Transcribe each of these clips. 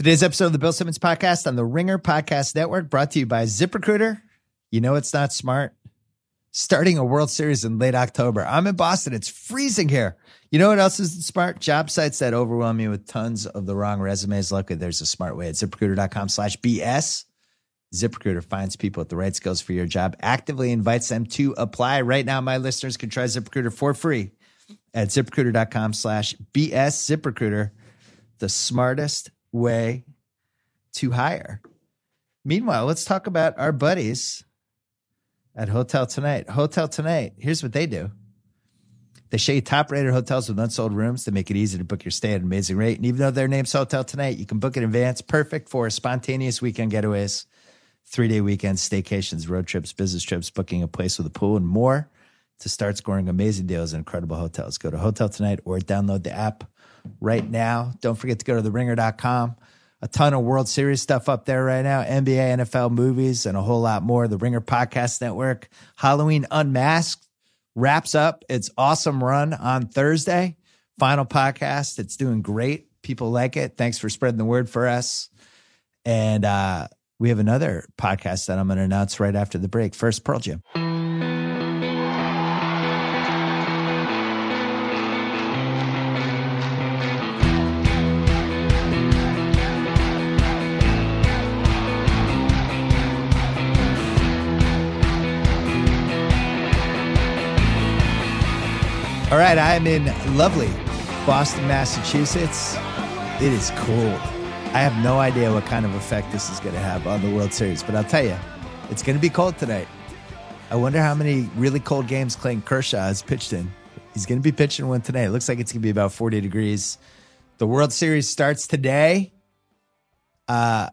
Today's episode of the Bill Simmons Podcast on the Ringer Podcast Network brought to you by ZipRecruiter. You know it's not smart. Starting a World Series in late October. I'm in Boston. It's freezing here. You know what else is smart? Job sites that overwhelm you with tons of the wrong resumes. Luckily, there's a smart way at ziprecruiter.com slash BS. ZipRecruiter finds people with the right skills for your job, actively invites them to apply. Right now, my listeners can try ZipRecruiter for free at ziprecruiter.com slash BS. ZipRecruiter, the smartest way to hire. Meanwhile, let's talk about our buddies at Hotel Tonight. Hotel Tonight, here's what they do. They show you top rated hotels with unsold rooms to make it easy to book your stay at an amazing rate. And even though their name's Hotel Tonight, you can book it in advance, perfect for spontaneous weekend getaways, three day weekends, staycations, road trips, business trips, booking a place with a pool, and more to start scoring amazing deals in incredible hotels. Go to Hotel Tonight or download the app right now. Don't forget to go to the theringer.com. A ton of World Series stuff up there right now NBA, NFL movies, and a whole lot more. The Ringer Podcast Network. Halloween Unmasked wraps up its awesome run on Thursday. Final podcast. It's doing great. People like it. Thanks for spreading the word for us. And uh, we have another podcast that I'm going to announce right after the break. First, Pearl Jam. All right, I'm in lovely Boston, Massachusetts. It is cold. I have no idea what kind of effect this is going to have on the World Series, but I'll tell you, it's going to be cold tonight. I wonder how many really cold games Clayton Kershaw has pitched in. He's going to be pitching one today. It looks like it's going to be about 40 degrees. The World Series starts today. Uh,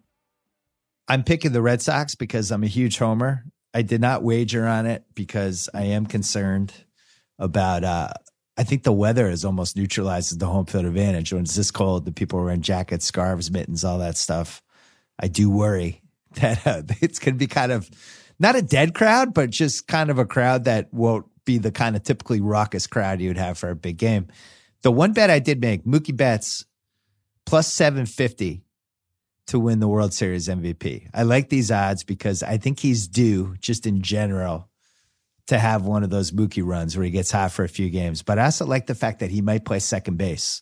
I'm picking the Red Sox because I'm a huge homer. I did not wager on it because I am concerned about uh, I think the weather is almost neutralizes the home field advantage. When it's this cold, the people are wearing jackets, scarves, mittens, all that stuff. I do worry that uh, it's going to be kind of not a dead crowd, but just kind of a crowd that won't be the kind of typically raucous crowd you would have for a big game. The one bet I did make, Mookie Betts, plus 750 to win the World Series MVP. I like these odds because I think he's due just in general to have one of those Mookie runs where he gets hot for a few games. But I also like the fact that he might play second base,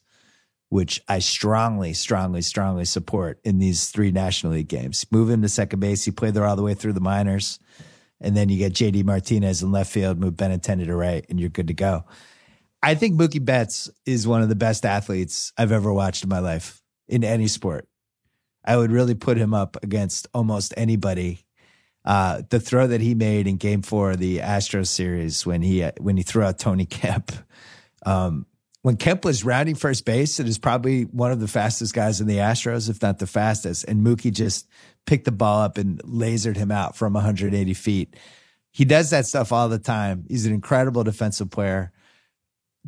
which I strongly, strongly, strongly support in these three National League games. Move him to second base. He played there all the way through the minors. And then you get JD Martinez in left field, move Benintendi to right, and you're good to go. I think Mookie Betts is one of the best athletes I've ever watched in my life in any sport. I would really put him up against almost anybody uh, the throw that he made in Game Four of the Astros series when he when he threw out Tony Kemp. Um, when Kemp was rounding first base, it is probably one of the fastest guys in the Astros, if not the fastest. And Mookie just picked the ball up and lasered him out from 180 feet. He does that stuff all the time. He's an incredible defensive player.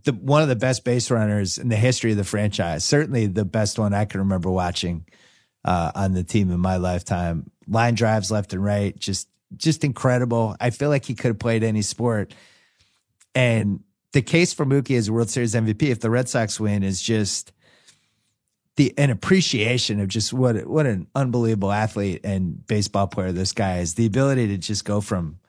The, one of the best base runners in the history of the franchise. Certainly the best one I can remember watching uh, on the team in my lifetime. Line drives left and right, just just incredible. I feel like he could have played any sport. And the case for Mookie as World Series MVP, if the Red Sox win, is just the an appreciation of just what what an unbelievable athlete and baseball player this guy is. The ability to just go from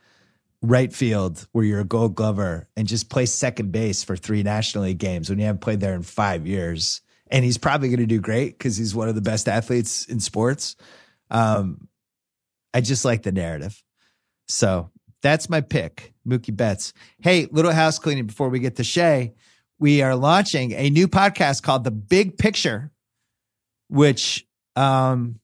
right field where you're a gold glover and just play second base for three National League games when you haven't played there in five years and he's probably going to do great because he's one of the best athletes in sports. Um, I just like the narrative. So that's my pick, Mookie Betts. Hey, little house cleaning before we get to Shea. We are launching a new podcast called The Big Picture, which um,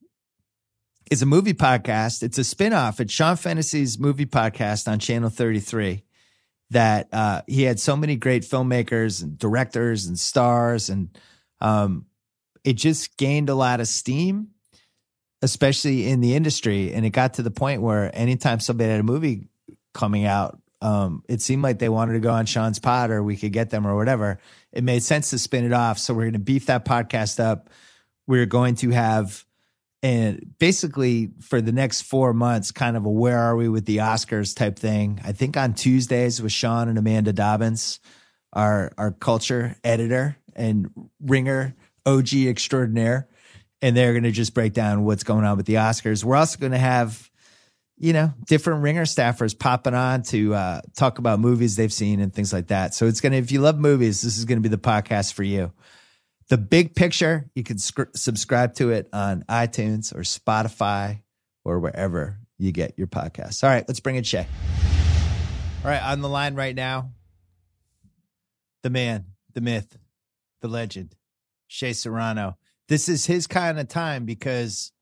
is a movie podcast. It's a spinoff. It's Sean Fennessy's movie podcast on Channel 33 that uh, he had so many great filmmakers and directors and stars and – um, it just gained a lot of steam, especially in the industry. And it got to the point where anytime somebody had a movie coming out, um, it seemed like they wanted to go on Sean's pod or we could get them or whatever. It made sense to spin it off. So we're going to beef that podcast up. We're going to have, and basically for the next four months, kind of a where are we with the Oscars type thing. I think on Tuesdays with Sean and Amanda Dobbins, our our culture editor, and ringer OG extraordinaire. And they're going to just break down what's going on with the Oscars. We're also going to have, you know, different ringer staffers popping on to uh, talk about movies they've seen and things like that. So it's going to, if you love movies, this is going to be the podcast for you. The big picture, you can sc- subscribe to it on iTunes or Spotify or wherever you get your podcasts. All right, let's bring in Shea. All right, on the line right now, the man, the myth, the legend, Shea Serrano. This is his kind of time because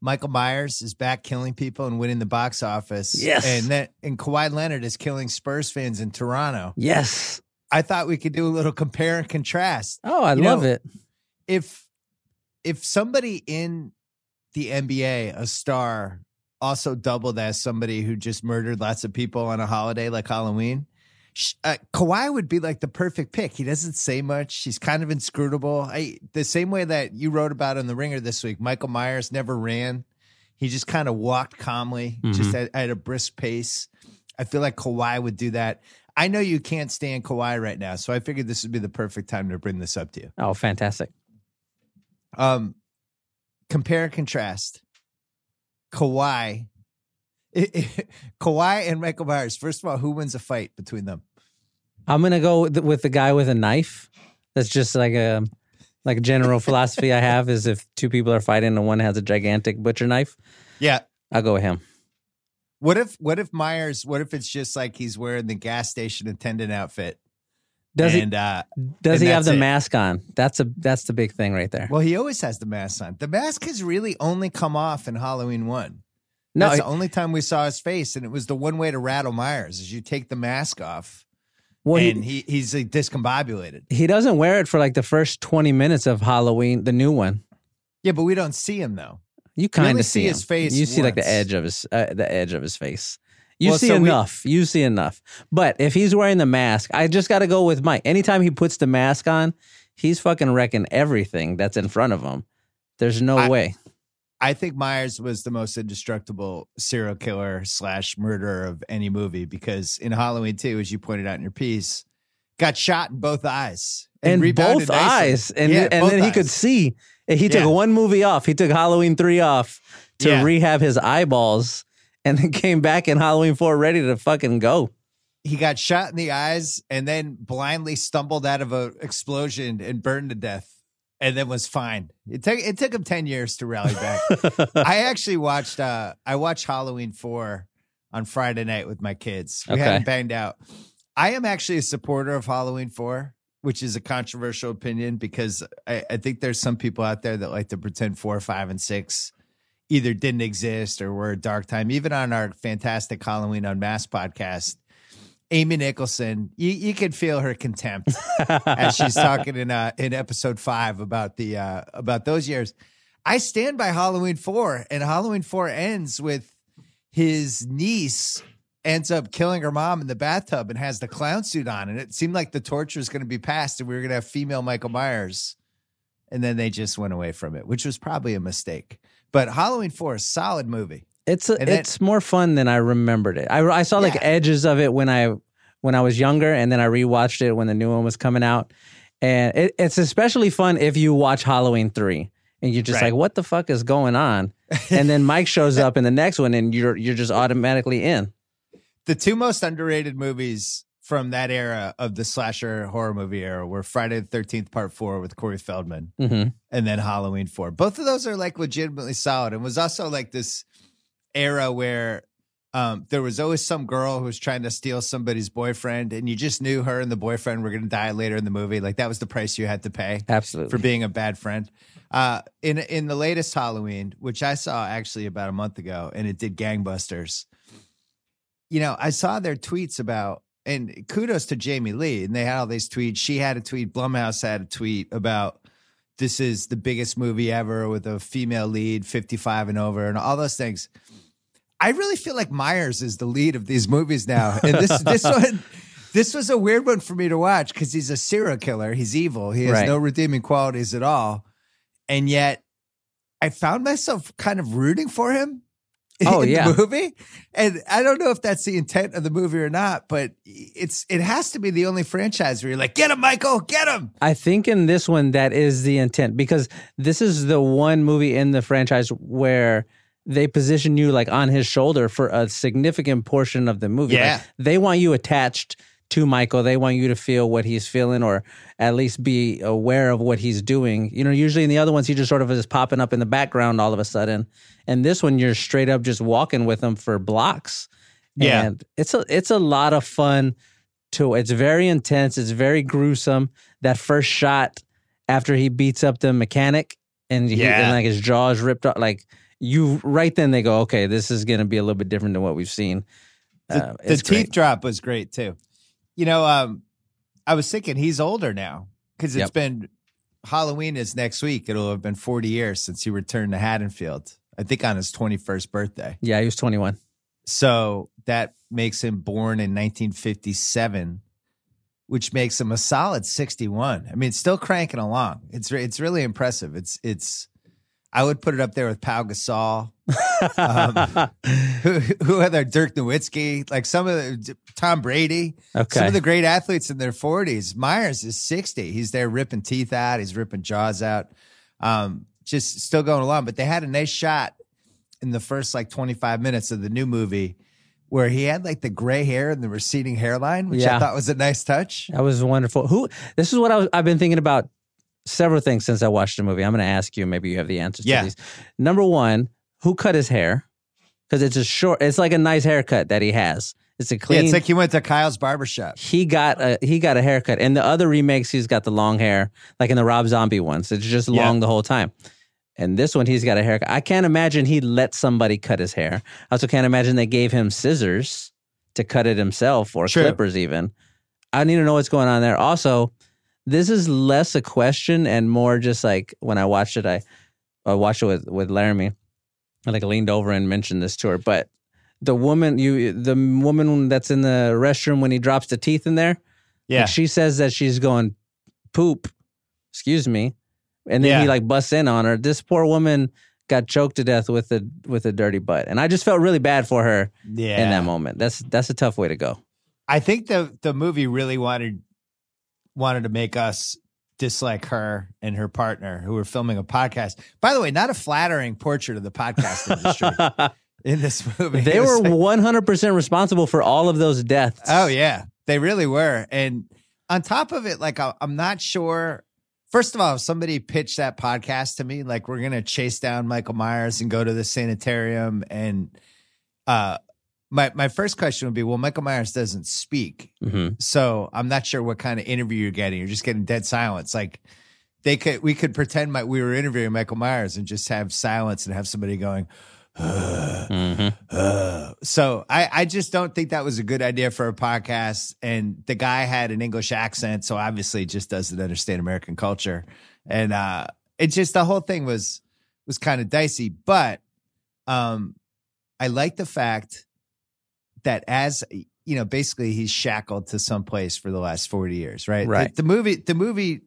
Michael Myers is back killing people and winning the box office. Yes. And then and Kawhi Leonard is killing Spurs fans in Toronto. Yes. I thought we could do a little compare and contrast. Oh, I You love know, it. If if somebody in the NBA, a star, also doubled as somebody who just murdered lots of people on a holiday like Halloween, uh, Kawhi would be like the perfect pick. He doesn't say much. He's kind of inscrutable. I, the same way that you wrote about in the Ringer this week. Michael Myers never ran. He just kind of walked calmly, just at, at a brisk pace. I feel like Kawhi would do that. I know you can't stand Kawhi right now, so I figured this would be the perfect time to bring this up to you. Oh, fantastic. Um, compare and contrast. Kawhi, Kawhi and Michael Myers. First of all, who wins a fight between them? I'm gonna go with the, with the guy with a knife. That's just like a like a general philosophy I have is if two people are fighting and one has a gigantic butcher knife, Yeah. I'll go with him. What if what if Myers? What if it's just like he's wearing the gas station attendant outfit? Does and uh, he does and he have the it. mask on? That's a that's the big thing right there. well, he always has the mask on. The mask has really only come off in Halloween one. No, That's he- the only time we saw his face, and it was the one way to rattle Myers is you take the mask off, well, and he, he, he's like, discombobulated. he doesn't wear it for like the first 20 minutes of Halloween, the new one. Yeah, but we don't see him though. You kind of see, see his face You see like the edge of his uh, the edge of his face. You Well, see so we- enough. you see enough. But if he's wearing the mask, I just got to go with Mike. Anytime he puts the mask on, he's fucking wrecking everything that's in front of him. There's no I- way. I think Myers was the most indestructible serial killer slash murderer of any movie because in Halloween 2, as you pointed out in your piece, got shot in both eyes. And rebounded both nicely. eyes, and Yeah, and then he could see. He took Yeah. one movie off. He took Halloween three off to Yeah. rehab his eyeballs, and then came back in Halloween four ready to fucking go. He got shot in the eyes and then blindly stumbled out of an explosion and burned to death and then was fine. It took it took him 10 years to rally back. I actually watched uh I watched Halloween 4 on Friday night with my kids. We Okay. hadn't banged out. I am actually a supporter of Halloween 4, which is a controversial opinion because I, I think there's some people out there that like to pretend four, five, and six either didn't exist or were a dark time. Even on our fantastic Halloween Unmasked podcast, Amy Nicholson, you, you could feel her contempt as she's talking in uh, in episode five about the uh, about those years. I stand by Halloween four, and Halloween four ends with his niece ends up killing her mom in the bathtub and has the clown suit on, and it seemed like the torture was going to be passed, and we were going to have female Michael Myers, and then they just went away from it, which was probably a mistake. But Halloween four, is a solid movie. It's a, And it's more fun than I remembered it. I, I saw like Yeah. edges of it when I when I was younger, and then I rewatched it when the new one was coming out. And it, it's especially fun if you watch Halloween three, and you're just Right. like, "What the fuck is going on?" And then Mike shows up in the next one, and you're you're just automatically in. the two most underrated movies from that era of the slasher horror movie era were Friday the Thirteenth Part Four with Corey Feldman, hmm and then Halloween Four. Both of those are like legitimately solid, and was also like this era where um, there was always some girl who was trying to steal somebody's boyfriend, and you just knew her and the boyfriend were going to die later in the movie. Like that was the price you had to pay Absolutely. for being a bad friend. Uh, in in the latest Halloween, which I saw actually about a month ago, and it did gangbusters. You know, I saw their tweets about, and kudos to Jamie Lee, and they had all these tweets. She had a tweet. Blumhouse had a tweet about this is the biggest movie ever with a female lead, fifty five and over, and all those things. I really feel like Myers is the lead of these movies now, and this this one. This was a weird one for me to watch because he's a serial killer. He's evil. He has Right. no redeeming qualities at all. And yet I found myself kind of rooting for him. Oh, in yeah. the movie. And I don't know if that's the intent of the movie or not, but it's it has to be the only franchise where you're like, get him, Michael, get him. I think in this one that is the intent because this is the one movie in the franchise where they position you like on his shoulder for a significant portion of the movie. Like, Yeah. they want you attached to Michael. They want you to feel what he's feeling or at least be aware of what he's doing. You know, usually in the other ones he just sort of is popping up in the background all of a sudden. And this one you're straight up just walking with him for blocks. Yeah. And it's a it's a lot of fun to it's very intense, it's very gruesome. That first shot after he beats up the mechanic and, he, Yeah. and like his jaw is ripped off like you right then they go, okay, this is gonna be a little bit different than what we've seen. The, Uh, the teeth drop was great too. You know, um, I was thinking he's older now because it's Yep. been Halloween is next week. It'll have been 40 years since he returned to Haddonfield. I think on his 21st birthday. Yeah, he was 21. So that makes him born in 1957, which makes him a solid 61. I mean, still cranking along. It's it's really impressive. It's it's. I would put it up there with Pau Gasol. Um, who, who other Dirk Nowitzki, like some of the Tom Brady, some of the great athletes in their 40s. Myers is 60. He's there ripping teeth out. He's ripping jaws out. Um, just still going along. But they had a nice shot in the first like 25 minutes of the new movie where he had like the gray hair and the receding hairline, which I thought was a nice touch. That was wonderful. Who? This is what I was, I've been thinking about. Several things since I watched the movie. I'm going to ask you. Maybe you have the answers Yeah. to these. Number one, who cut his hair? Because it's a short. It's like a nice haircut that he has. It's a Yeah, clean. it's like he went to Kyle's barbershop. he got a he got a haircut. And the other remakes, he's got the long hair, like in the Rob Zombie ones. It's just Yeah. long the whole time. And this one, he's got a haircut. I can't imagine he let somebody cut his hair. I also can't imagine they gave him scissors to cut it himself or True. clippers even. I need to know what's going on there. Also, this is less a question and more just like when I watched it, I, I watched it with with Laramie. I like leaned over and mentioned this to her, but the woman you the woman that's in the restroom when he drops the teeth in there, Yeah. like, she says that she's going poop. Excuse me, and then Yeah. he like busts in on her. This poor woman got choked to death with a with a dirty butt, and I just felt really bad for her Yeah. in that moment. That's that's a tough way to go. I think the the movie really wanted wanted to make us dislike her and her partner who were filming a podcast. By the way, not a flattering portrait of the podcast industry in this movie. they were like- one hundred percent responsible for all of those deaths. Oh yeah, they really were. And on top of it, like I'm not sure. First of all, if somebody pitched that podcast to me, like we're gonna chase down Michael Myers and go to the sanitarium, and uh, my my first question would be, well, Michael Myers doesn't speak, hmm so I'm not sure what kind of interview you're getting. You're just getting dead silence. Like they could, we could pretend my, we were interviewing Michael Myers and just have silence and have somebody going. hmm Uh, so I, I just don't think that was a good idea for a podcast. And the guy had an English accent, so obviously just doesn't understand American culture. And uh, it just the whole thing was was kind of dicey. But um, I like the fact that as you know, basically he's shackled to some place for the last forty years, right? Right. The, the movie, the movie,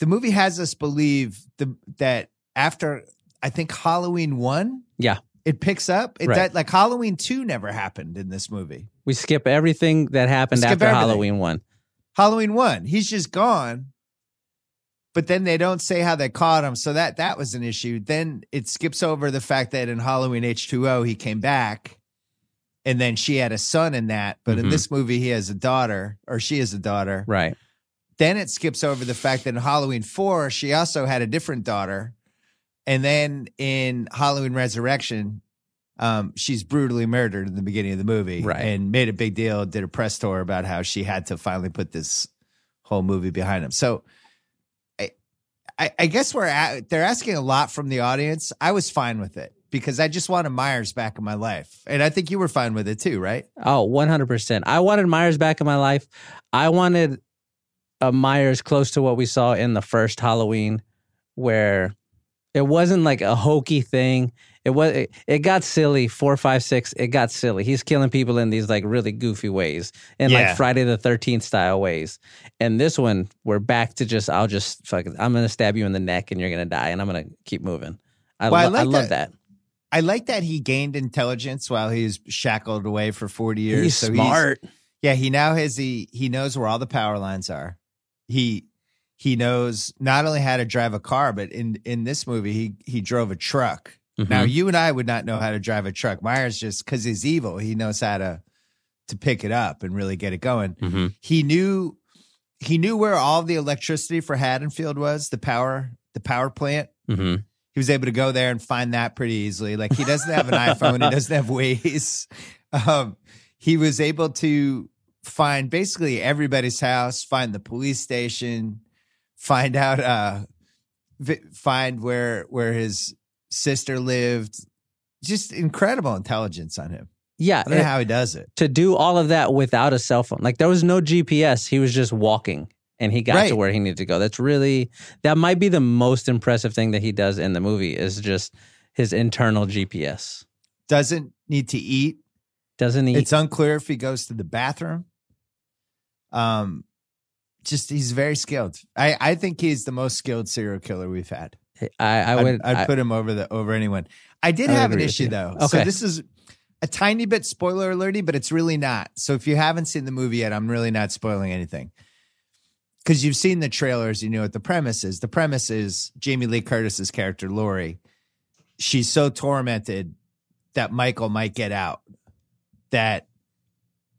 the movie has us believe the that after I think Halloween one, Yeah. it picks up. It Right. that, like Halloween two never happened in this movie. We skip everything that happened after everything. Halloween one. Halloween one, he's just gone. But then they don't say how they caught him, so that that was an issue. Then it skips over the fact that in Halloween H two O he came back, and then she had a son in that. But in Mhm. this movie, he has a daughter, or she has a daughter. Right. Then it skips over the fact that in Halloween 4, she also had a different daughter. And then in Halloween Resurrection, um, she's brutally murdered in the beginning of the movie. Right. And made a big deal, did a press tour about how she had to finally put this whole movie behind him. So I, I, I guess we're at, they're asking a lot from the audience. I was fine with it because I just wanted Myers back in my life. And I think you were fine with it too, right? Oh, 100%. I wanted Myers back in my life. I wanted a Myers close to what we saw in the first Halloween, where it wasn't like a hokey thing. It was it, it got silly. Four, five, six. It got silly. He's killing people in these like really goofy ways, in Yeah. like Friday the Thirteenth style ways. And this one, we're back to just I'll just fuck. it. I'm gonna stab you in the neck and you're gonna die, and I'm gonna keep moving. I, Well, lo- I like love that- that. I like that he gained intelligence while he was shackled away for 40 years. He's so smart. yeah, he now has the he knows where all the power lines are. He he knows not only how to drive a car, but in in this movie he he drove a truck. Now Mhm. you and I would not know how to drive a truck. Myers just because he's evil, he knows how to to pick it up and really get it going. Mhm. He knew he knew where all the electricity for Haddonfield was, the power the power plant. Mhm. He was able to go there and find that pretty easily. Like he doesn't have an iPhone, he doesn't have Waze. Um, he was able to find basically everybody's house, find the police station, find out, uh, find where where his sister lived. Just incredible intelligence on him. Yeah, I don't know how he does it. to do all of that without a cell phone. Like there was no GPS. He was just walking and he got to where he needed to go. That's really that might be the most impressive thing that he does in the movie is just his internal GPS. Doesn't need to eat. Doesn't he? It's unclear if he goes to the bathroom. Um, just he's very skilled. I I think he's the most skilled serial killer we've had. I, I I'd. I'd put him over the over anyone. I did I have an issue though. So Okay. this is a tiny bit spoiler alerty, but it's really not. So if you haven't seen the movie yet, I'm really not spoiling anything. Because you've seen the trailers, you know what the premise is. The premise is Jamie Lee Curtis's character, Lori. She's so tormented that Michael might get out, that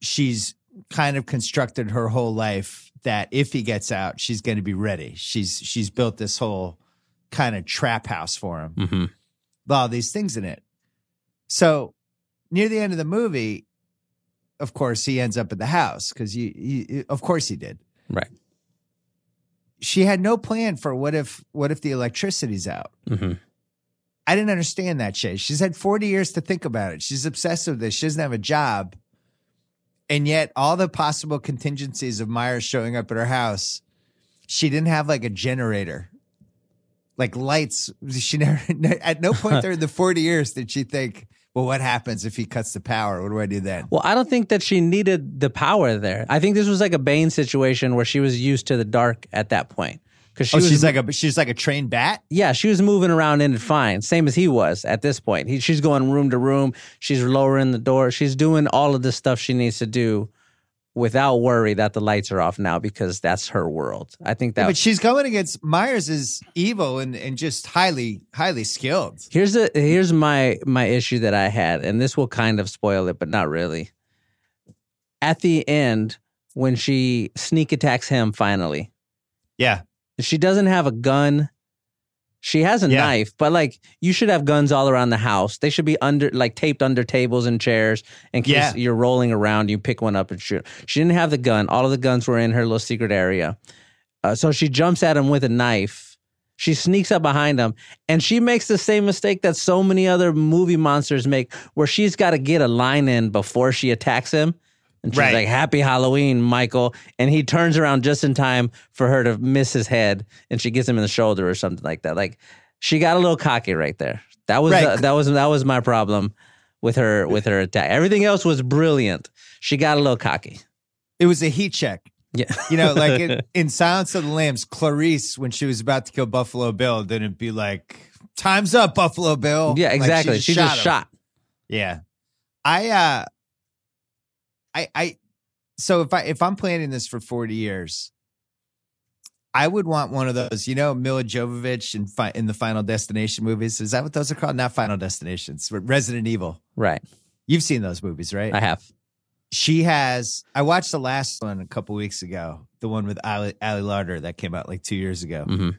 she's kind of constructed her whole life that if he gets out, she's going to be ready. She's she's built this whole kind of trap house for him Mhm. all these things in it. So near the end of the movie, of course, he ends up at the house because you, of course, he did. Right. She had no plan for what if what if the electricity's out. Mhm. I didn't understand that shit. She's had 40 years to think about it. She's obsessed with this. She doesn't have a job. And yet, all the possible contingencies of Myers showing up at her house, she didn't have like a generator, like lights. She never, at no point during the 40 years did she think, well, what happens if he cuts the power? What do I do then? Well, I don't think that she needed the power there. I think this was like a Bane situation where she was used to the dark at that point. Because she Oh, was she's like a she's like a trained bat. yeah, she was moving around in it fine, same as he was at this point. He, she's going room to room. She's lowering the door. She's doing all of the stuff she needs to do without worry that the lights are off now because that's her world. I think that but she's going against Myers is evil and, and just highly highly skilled. here's a here's my my issue that I had, and this will kind of spoil it, but not really. At the end, when she sneak attacks him, finally, Yeah, she doesn't have a gun. She has a Yeah. knife, but like you should have guns all around the house. They should be under like taped under tables and chairs in case Yeah. you're rolling around. You pick one up and shoot. She didn't have the gun. All of the guns were in her little secret area. Uh, so she jumps at him with a knife. She sneaks up behind him, and she makes the same mistake that so many other movie monsters make, where she's got to get a line in before she attacks him. And she's Right. like, "Happy Halloween, Michael!" And he turns around just in time for her to miss his head, and she gets him in the shoulder or something like that. Like she got a little cocky right there. That was Right. the- that was that was my problem with her with her attack. Everything else was brilliant. She got a little cocky. it was a heat check. Yeah, You know, like in, in Silence of the Lambs, Clarice, when she was about to kill Buffalo Bill, didn't be like, "Time's up, Buffalo Bill." yeah, Like, exactly. she just shot. Yeah. I uh I I so if I if I'm planning this for 40 years, I would want one of those, you know, Milla Jovovich in fi- in the Final Destination movies. Is that what those are called? Not Final Destinations, but Resident Evil. Right, You've seen those movies, right? I have. she has I watched the last one a couple weeks ago, the one with Ali, Ali Larter that came out like 2 years ago. hmm It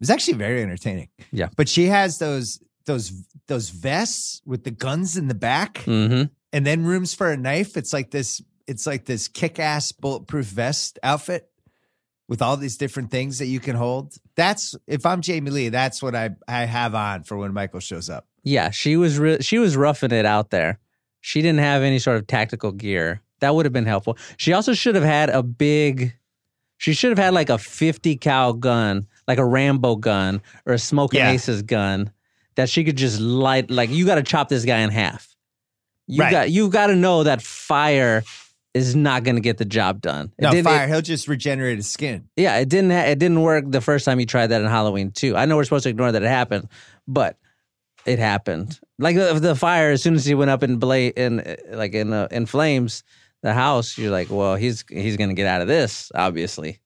was actually very entertaining. Yeah. But she has those those those vests with the guns in the back hmm and then rooms for a knife. It's like this. It's like this kick-ass bulletproof vest outfit with all these different things that you can hold. That's if I'm Jamie Lee, that's what I I have on for when Michael shows up. Yeah, she was re- she was roughing it out there. She didn't have any sort of tactical gear. That would have been helpful. She also should have had a big. She should have had like a fifty cal gun, like a Rambo gun or a Smoking Yeah. Aces gun, that she could just light. Like you got to chop this guy in half. You Right. got you got to know that fire is not going to get the job done. It No fire. it- he'll just regenerate his skin. yeah, it didn't. Ha- it didn't work the first time you tried that in Halloween too. I know we're supposed to ignore that it happened, but it happened. Like the, the fire, as soon as he went up in bla- in like in uh, in flames, the house. You're like, well, he's he's gonna get out of this, obviously.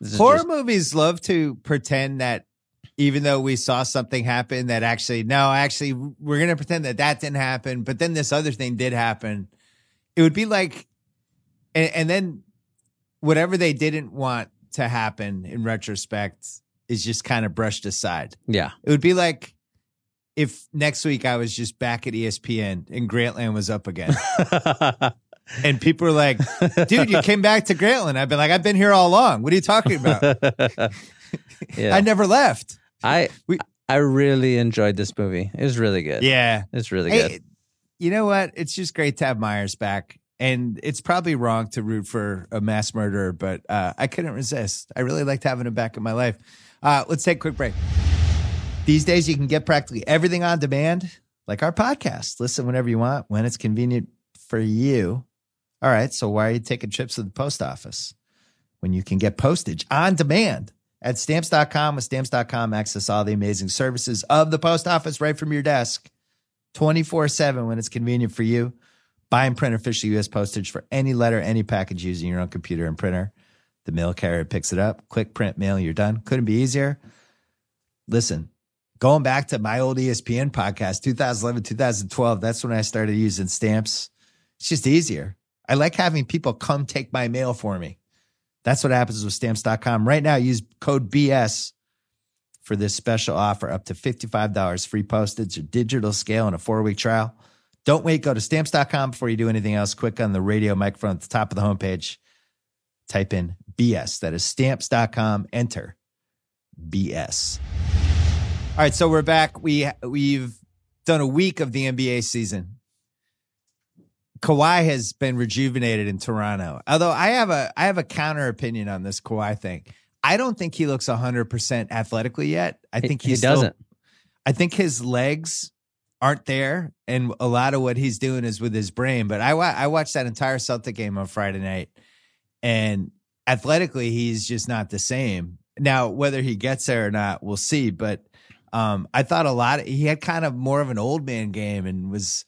This Horror just- movies love to pretend that even though we saw something happen, that actually, no, actually, we're going to pretend that that didn't happen, but then this other thing did happen. It would be like, and, and then whatever they didn't want to happen in retrospect is just kind of brushed aside. yeah, It would be like if next week I was just back at ESPN and Grantland was up again. and people are like, dude, you came back to Grantland. I've been like, I've been here all along. What are you talking about? yeah. I never left. I We- I really enjoyed this movie. It was really good. Yeah. it's really good. Hey, you know what? It's just great to have Myers back. And it's probably wrong to root for a mass murderer, but uh, I couldn't resist. I really liked having him back in my life. Uh, let's take a quick break. These days, you can get practically everything on demand, like our podcast. Listen whenever you want, when it's convenient for you. All right. So, why are you taking trips to the post office when you can get postage on demand at stamps.com? With stamps.com, access all the amazing services of the post office right from your desk. 24 7 when it's convenient for you. Buy and print official U.S. postage for any letter, any package using your own computer and printer. The mail carrier picks it up. Click, print, mail, you're done. Couldn't be easier. Listen, going back to my old ESPN podcast, 2011, 2012, that's when I started using stamps. It's just easier. I like having people come take my mail for me. That's what happens with stamps.com. Right now, use code BS for this special offer up to $55 free postage, a digital scale, and a four week trial. Don't wait. Go to stamps.com before you do anything else. Click on the radio microphone at the top of the homepage. Type in BS. That is stamps.com. Enter BS. All right. So we're back. We, we've done a week of the NBA season. Kawhi has been rejuvenated in Toronto. Although I have a I have a counter opinion on this Kawhi thing. I don't think he looks 100% athletically yet. I think he he's still- doesn't. I think his legs aren't there, and a lot of what he's doing is with his brain. But I I watched that entire Celtic game on Friday night, and athletically, he's just not the same. Now, whether he gets there or not, we'll see. But um, I thought a lot. he had kind of more of an old man game and was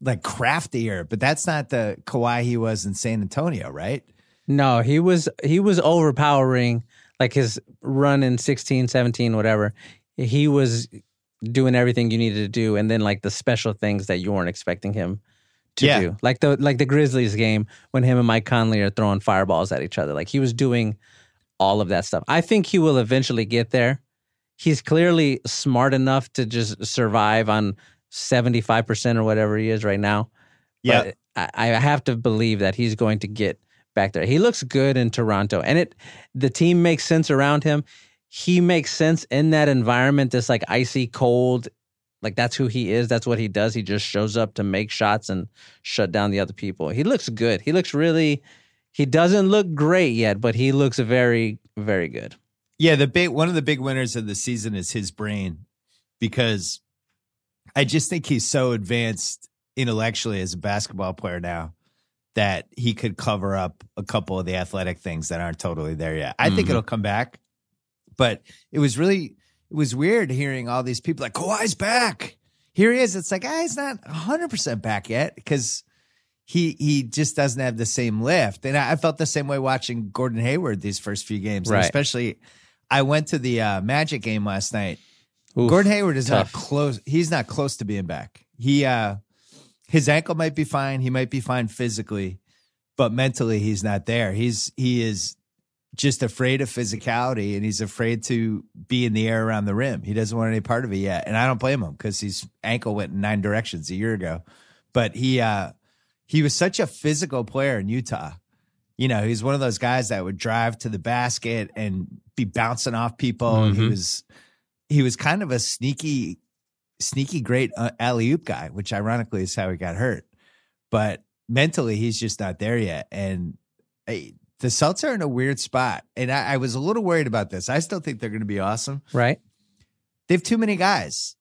like craftier. But that's not the Kawhi he was in San Antonio, right? No, he was he was overpowering like his run in 16, 17, whatever. He was doing everything you needed to do and then like the special things that you weren't expecting him to Yeah. do. Like the like the Grizzlies game when him and Mike Conley are throwing fireballs at each other. Like he was doing all of that stuff. I think he will eventually get there. He's clearly smart enough to just survive on 75% or whatever he is right now. Yeah. I, I have to believe that he's going to get back there. He looks good in Toronto, and it the team makes sense around him. He makes sense in that environment. This like icy cold, like that's who he is. That's what he does. He just shows up to make shots and shut down the other people. He looks good. He looks really. He doesn't look great yet, but he looks very, very good. Yeah, the big one of the big winners of the season is his brain because I just think he's so advanced intellectually as a basketball player now that he could cover up a couple of the athletic things that aren't totally there yet. I think Mhm. it'll come back. But it was really it was weird hearing all these people like Kawhi's back. Here he is. It's like, ah, he's not 100% back yet because he he just doesn't have the same lift. And I, I felt the same way watching Gordon Hayward these first few games. Right. especially I went to the uh, Magic game last night. Oof. Gordon Hayward is tough. not close. He's not close to being back. He uh his ankle might be fine. He might be fine physically, but mentally he's not there. He's he is just afraid of physicality and he's afraid to be in the air around the rim. He doesn't want any part of it yet. And I don't blame him because his ankle went in nine directions a year ago. But he uh he was such a physical player in Utah. You know, he's one of those guys that would drive to the basket and be bouncing off people. He Mhm. was he was kind of a sneaky sneaky great uh, alley oop guy, which ironically is how he got hurt. But mentally, he's just not there yet. And hey, the Celtics are in a weird spot. And I, I was a little worried about this. I still think they're going to be awesome. right? They have too many guys,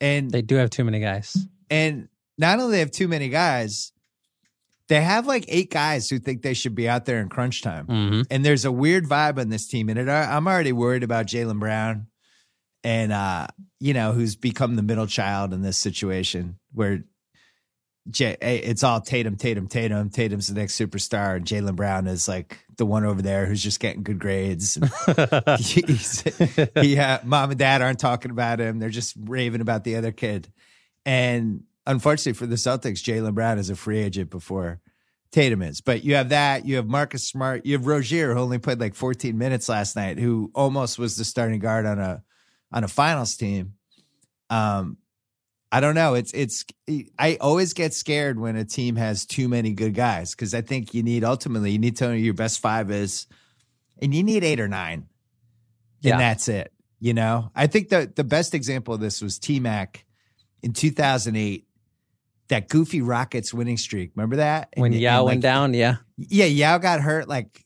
and They do have too many guys. and not only they have too many guys, they have like eight guys who think they should be out there in crunch time. hmm And there's a weird vibe on this team. And it, I'm already worried about Jaylen Brown and uh, you know, who's become the middle child in this situation where J- it's all Tatum, Tatum, Tatum. Tatum's the next superstar, and Jaylen Brown is like the one over there who's just getting good grades. he, uh, mom and dad aren't talking about him; they're just raving about the other kid. And unfortunately for the Celtics, Jaylen Brown is a free agent before Tatum is. But you have that. You have Marcus Smart. You have Rozier, who only played like 14 minutes last night, who almost was the starting guard on a on a finals team. Um, I don't know. It's it's. I always get scared when a team has too many good guys because I think you need ultimately you need to know your best five is, and you need eight or nine, Yeah. and that's it. You know, I think the the best example of this was T Mac in 2008. That goofy Rockets winning streak. Remember that when And- Yao and, went down, yeah. yeah, Yao got hurt like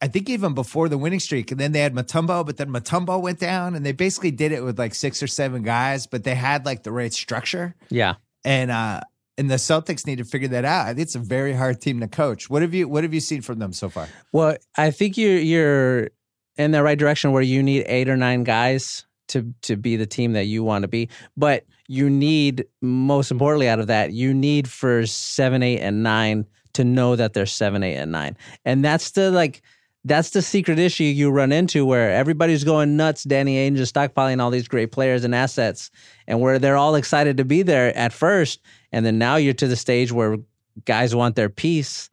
I think even before the winning streak. And then they had Mutombo, but then Mutombo went down and they basically did it with like six or seven guys, but they had like the right structure. Yeah. And uh and the Celtics need to figure that out. I think it's a very hard team to coach. What have you what have you seen from them so far? Well, I think you're you're in the right direction where you need eight or nine guys to to be the team that you want to be. But you need most importantly out of that, you need for seven, eight, and nine to know that they're seven, eight, and nine. And that's the like that's the secret issue you run into where everybody's going nuts, Danny Ainge is stockpiling all these great players and assets, and where they're all excited to be there at first, and then now you're to the stage where guys want their piece,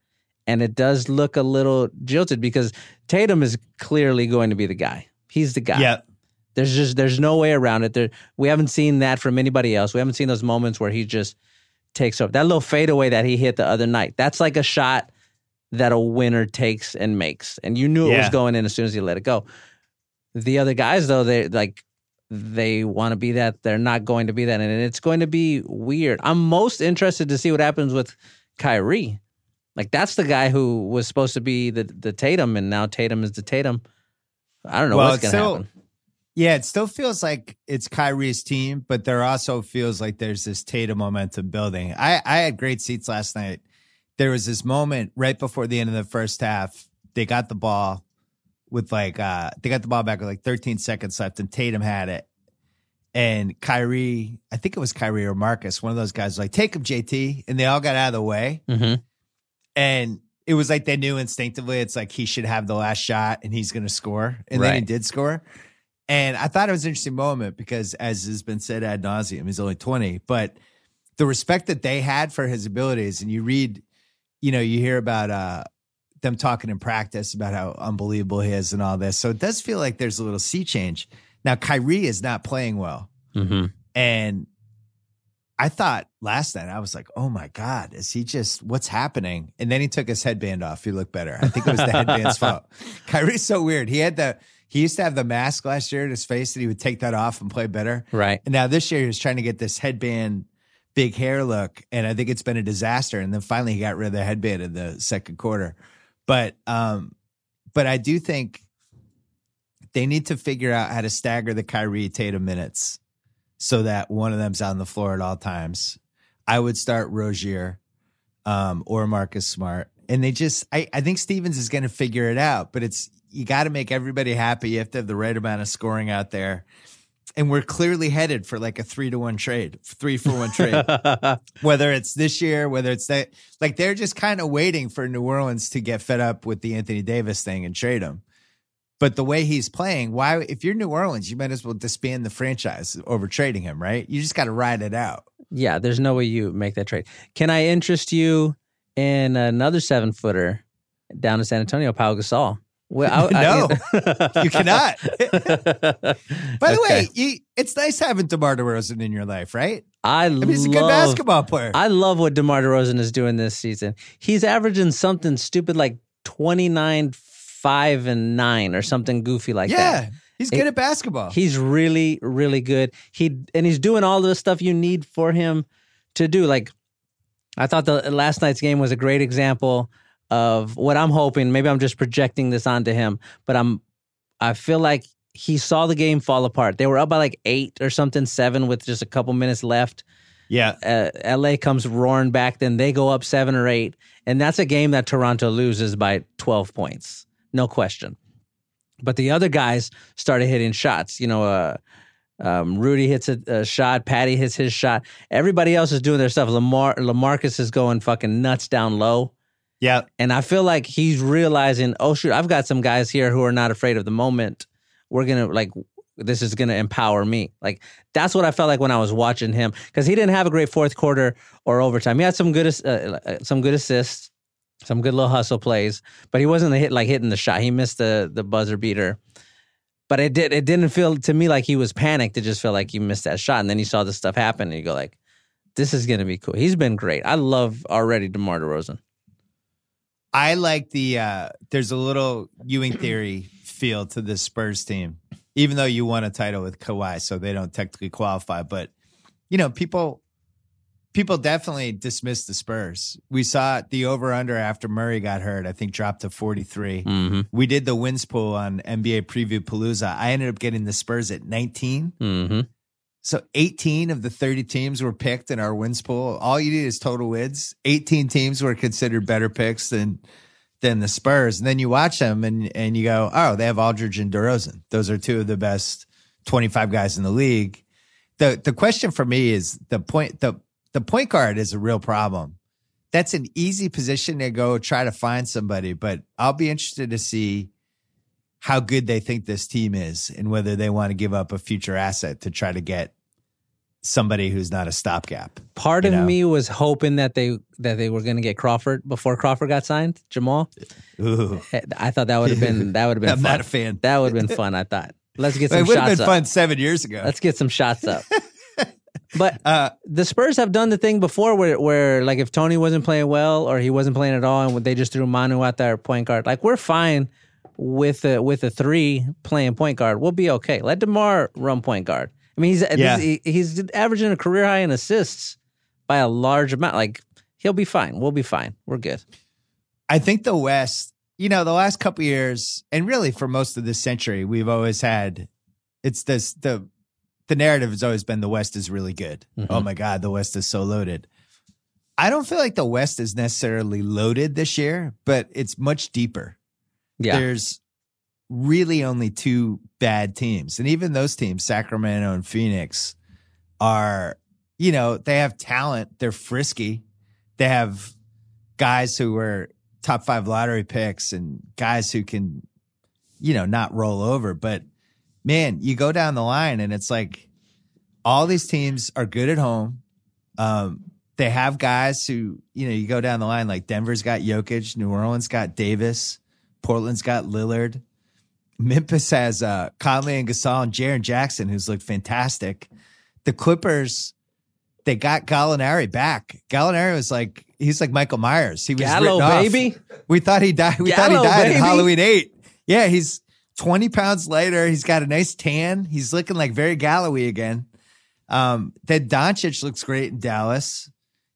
and it does look a little jilted because Tatum is clearly going to be the guy. He's the guy. Yeah. There's just there's no way around it. There we haven't seen that from anybody else. We haven't seen those moments where he just takes over. That little fadeaway that he hit the other night. That's like a shot that a winner takes and makes. And you knew it was going in as soon as he let it go. The other guys though, they like they want to be that. They're not going to be that. And it's going to be weird. I'm most interested to see what happens with Kyrie. Like that's the guy who was supposed to be the the Tatum, and now Tatum is the Tatum. I don't know Well, what's gonna happen. Yeah, it still feels like it's Kyrie's team, but there also feels like there's this Tatum momentum building. I, I had great seats last night. There was this moment right before the end of the first half. They got the ball with like uh they got the ball back with like 13 seconds left, and Tatum had it. And Kyrie, I think it was Kyrie or Marcus, one of those guys was like, take him, JT. And they all got out of the way. hmm And it was like they knew instinctively it's like he should have the last shot and he's going to score. And then he did score. And I thought it was an interesting moment because, as has been said ad nauseum, he's only 20, but the respect that they had for his abilities, and you read, you know, you hear about uh, them talking in practice about how unbelievable he is and all this. So it does feel like there's a little sea change. Now, Kyrie is not playing well. hmm And I thought last night, I was like, oh my God, is he just, what's happening? And then he took his headband off. He looked better. I think it was the headband's fault. Kyrie's so weird. He had the, he used to have the mask last year in his face and he would take that off and play better. Right. And now this year he was trying to get this headband, big hair look. And I think it's been a disaster. And then finally he got rid of the headband in the second quarter. But, um, but I do think they need to figure out how to stagger the Kyrie Tatum minutes so that one of them's on the floor at all times. I would start Rozier um, or Marcus Smart. And they just, I, I think Stevens is going to figure it out, but it's, you got to make everybody happy. You have to have the right amount of scoring out there. And we're clearly headed for like a three to one trade, three for one trade, whether it's this year, whether it's that, like they're just kind of waiting for New Orleans to get fed up with the Anthony Davis thing and trade him. But the way he's playing, why, if you're New Orleans, you might as well disband the franchise over trading him, right? You just got to ride it out. Yeah, there's no way you make that trade. Can I interest you in another seven footer down in San Antonio, Pau Gasol? Well, No, you cannot. By the way, you, it's nice having DeMar DeRozan in your life, right? I, I mean, he's a good basketball player. I love what DeMar DeRozan is doing this season. He's averaging something stupid like 29, 5, and 9 or something goofy like yeah, that. Yeah, he's good at basketball. He's really, really good. He and he's doing all the stuff you need for him to do. Like I thought the last night's game was a great example of what I'm hoping. Maybe I'm just projecting this onto him, but I'm I feel like he saw the game fall apart. They were up by like eight or something, seven with just a couple minutes left. yeah, Uh, LA comes roaring back, then they go up seven or eight, and that's a game that Toronto loses by 12 points, no question. But the other guys started hitting shots. You know, uh, Um, Rudy hits a, a shot. Patty hits his shot. Everybody else is doing their stuff. Lamar LaMarcus is going fucking nuts down low. Yeah. And I feel like he's realizing, oh shoot, I've got some guys here who are not afraid of the moment. We're gonna like this is gonna empower me. Like that's what I felt like when I was watching him because he didn't have a great fourth quarter or overtime. He had some good uh, uh, some good assists, some good little hustle plays, but he wasn't hit like hitting the shot. He missed the the buzzer beater. But it did it didn't feel to me like he was panicked. It just felt like he missed that shot. And then he saw this stuff happen and you go like, this is gonna be cool. He's been great. I love already DeMar DeRozan. I like the uh there's a little Ewing theory feel to the Spurs team, even though you won a title with Kawhi, so they don't technically qualify. But you know, people people definitely dismiss the Spurs. We saw the over under after Murray got hurt, I think dropped to 43. Mm-hmm. We did the wins pool on NBA Preview Palooza. I ended up getting the Spurs at 19. Mm-hmm. So 18 of the 30 teams were picked in our wins pool. All you need is total wins. 18 teams were considered better picks than than the Spurs. And then you watch them and and you go, oh, they have Aldridge and DeRozan. Those are two of the best 25 guys in the league. The the question for me is the point the the point guard is a real problem. That's an easy position to go try to find somebody, but I'll be interested to see how good they think this team is and whether they want to give up a future asset to try to get somebody who's not a stopgap. Part of know? me was hoping that they that they were going to get Crawford before Crawford got signed. Jamal, Ooh. I thought that would have been that would have been. I'm fun. not a fan. That would have been fun. I thought. Let's get It some would have shots been up. fun seven years ago. Let's get some shots up. but uh, the Spurs have done the thing before where where like if Tony wasn't playing well or he wasn't playing at all and they just threw Manu out there point guard, like we're fine with a with a three playing point guard. We'll be okay. Let Demar run point guard. I mean, he's Yeah. he- he's averaging a career high in assists by a large amount. Like he'll be fine. We'll be fine. We're good. I think the West, you know, the last couple years, and really for most of this century, we've always had it's this the the narrative has always been the West is really good. Mhm. Oh my God, the West is so loaded. I don't feel like the West is necessarily loaded this year, but it's much deeper. Yeah. There's really only two bad teams. And even those teams, Sacramento and Phoenix, are, you know, they have talent. They're frisky. They have guys who were top five lottery picks and guys who can, you know, not roll over. But man, you go down the line and it's like all these teams are good at home. Um, they have guys who, you know, you go down the line like Denver's got Jokic, New Orleans got Davis, Portland's got Lillard. Memphis has uh, Conley and Gasol and Jaren Jackson, who's looked fantastic. The Clippers, they got Gallinari back. Gallinari was like, he's like Michael Myers. He was Gallo, off. baby. We thought he died. We thought he died baby. in Halloween eight. Yeah, he's 20 pounds lighter. He's got a nice tan. He's looking like very Galloway again. Um, then Doncic looks great in Dallas.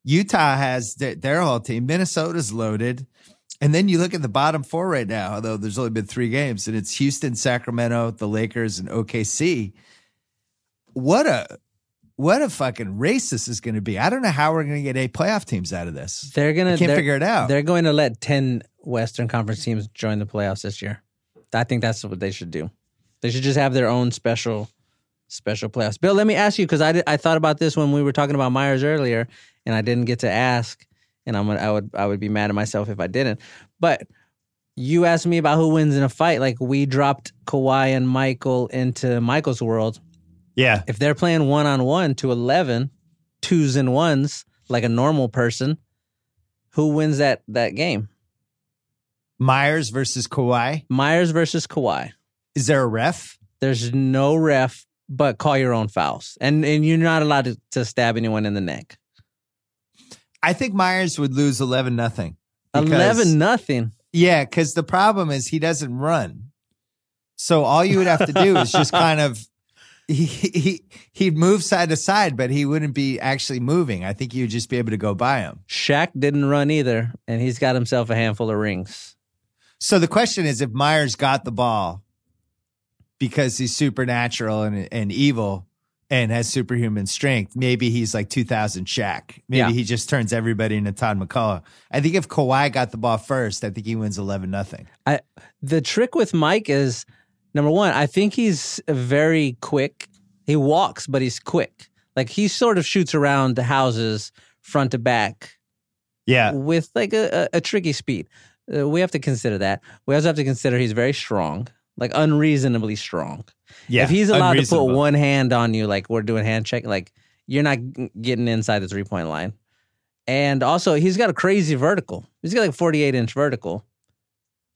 Utah has their, their whole team. Minnesota's loaded. And then you look at the bottom four right now, although there's only been three games, and it's Houston, Sacramento, the Lakers, and OKC. What a what a fucking race this is going to be. I don't know how we're going to get eight playoff teams out of this. They're gonna can't they're- figure it out. They're going to let ten Western Conference teams join the playoffs this year. I think that's what they should do. They should just have their own special special playoffs. Bill, let me ask you because I did, I thought about this when we were talking about Myers earlier, and I didn't get to ask, and I'm gonna, I would I would be mad at myself if I didn't. But you asked me about who wins in a fight. Like we dropped Kawhi and Michael into Michael's world. Yeah. If they're playing one on one to 11, twos and ones, like a normal person, who wins that that game? Myers versus Kawhi. Myers versus Kawhi. Is there a ref? There's no ref, but call your own fouls, and and you're not allowed to, to stab anyone in the neck. I think Myers would lose 11 nothing. Eleven nothing. Yeah, because the problem is he doesn't run. So all you would have to do is just kind of he, he he'd move side to side, but he wouldn't be actually moving. I think you would just be able to go by him. Shaq didn't run either, and he's got himself a handful of rings. So the question is if Myers got the ball because he's supernatural and and evil and has superhuman strength, maybe he's like 2000 Shaq. Maybe Yeah. he just turns everybody into Todd MacCulloch. I think if Kawhi got the ball first, I think he wins 11 nothing. I the trick with Mike is number one, I think he's very quick He walks, but he's quick. Like he sort of shoots around the houses front to back Yeah. with like a, a, a tricky speed. Uh, we have to consider that. We also have to consider he's very strong, like unreasonably strong. Yeah. if he's allowed to put one hand on you, like we're doing hand check, like you're not getting inside the three point line. And also, he's got a crazy vertical. He's got like 48 inch vertical.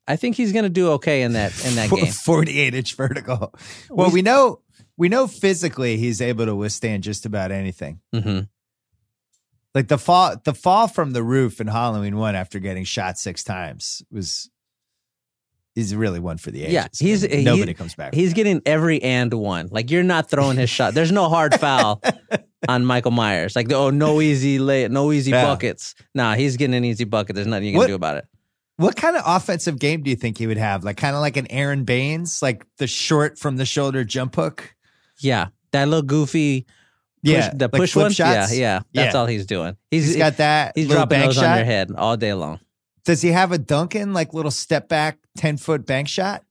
I think he's gonna do okay in that in that game. 48 inch vertical. Well, We- know we know physically he's able to withstand just about anything. hmm Like the fall the fall from the roof in Halloween one after getting shot six times was he's really one for the ages. Yeah, he's- man. he- nobody comes back. He's getting every and one. Like you're not throwing his shot. There's no hard foul on Michael Myers. Like oh, no easy lay, no easy Yeah. buckets. Nah, he's getting an easy bucket. There's nothing you can What- do about it. What kind of offensive game do you think he would have? Like kind of like an Aron Baynes, like the short from the shoulder jump hook? Yeah, that little goofy. Push, yeah, the like push one. shots? Yeah, yeah. That's Yeah. all he's doing. He's He's got that. he's dropping those shot. on your head all day long. Does he have a Duncan like little step back ten foot bank shot?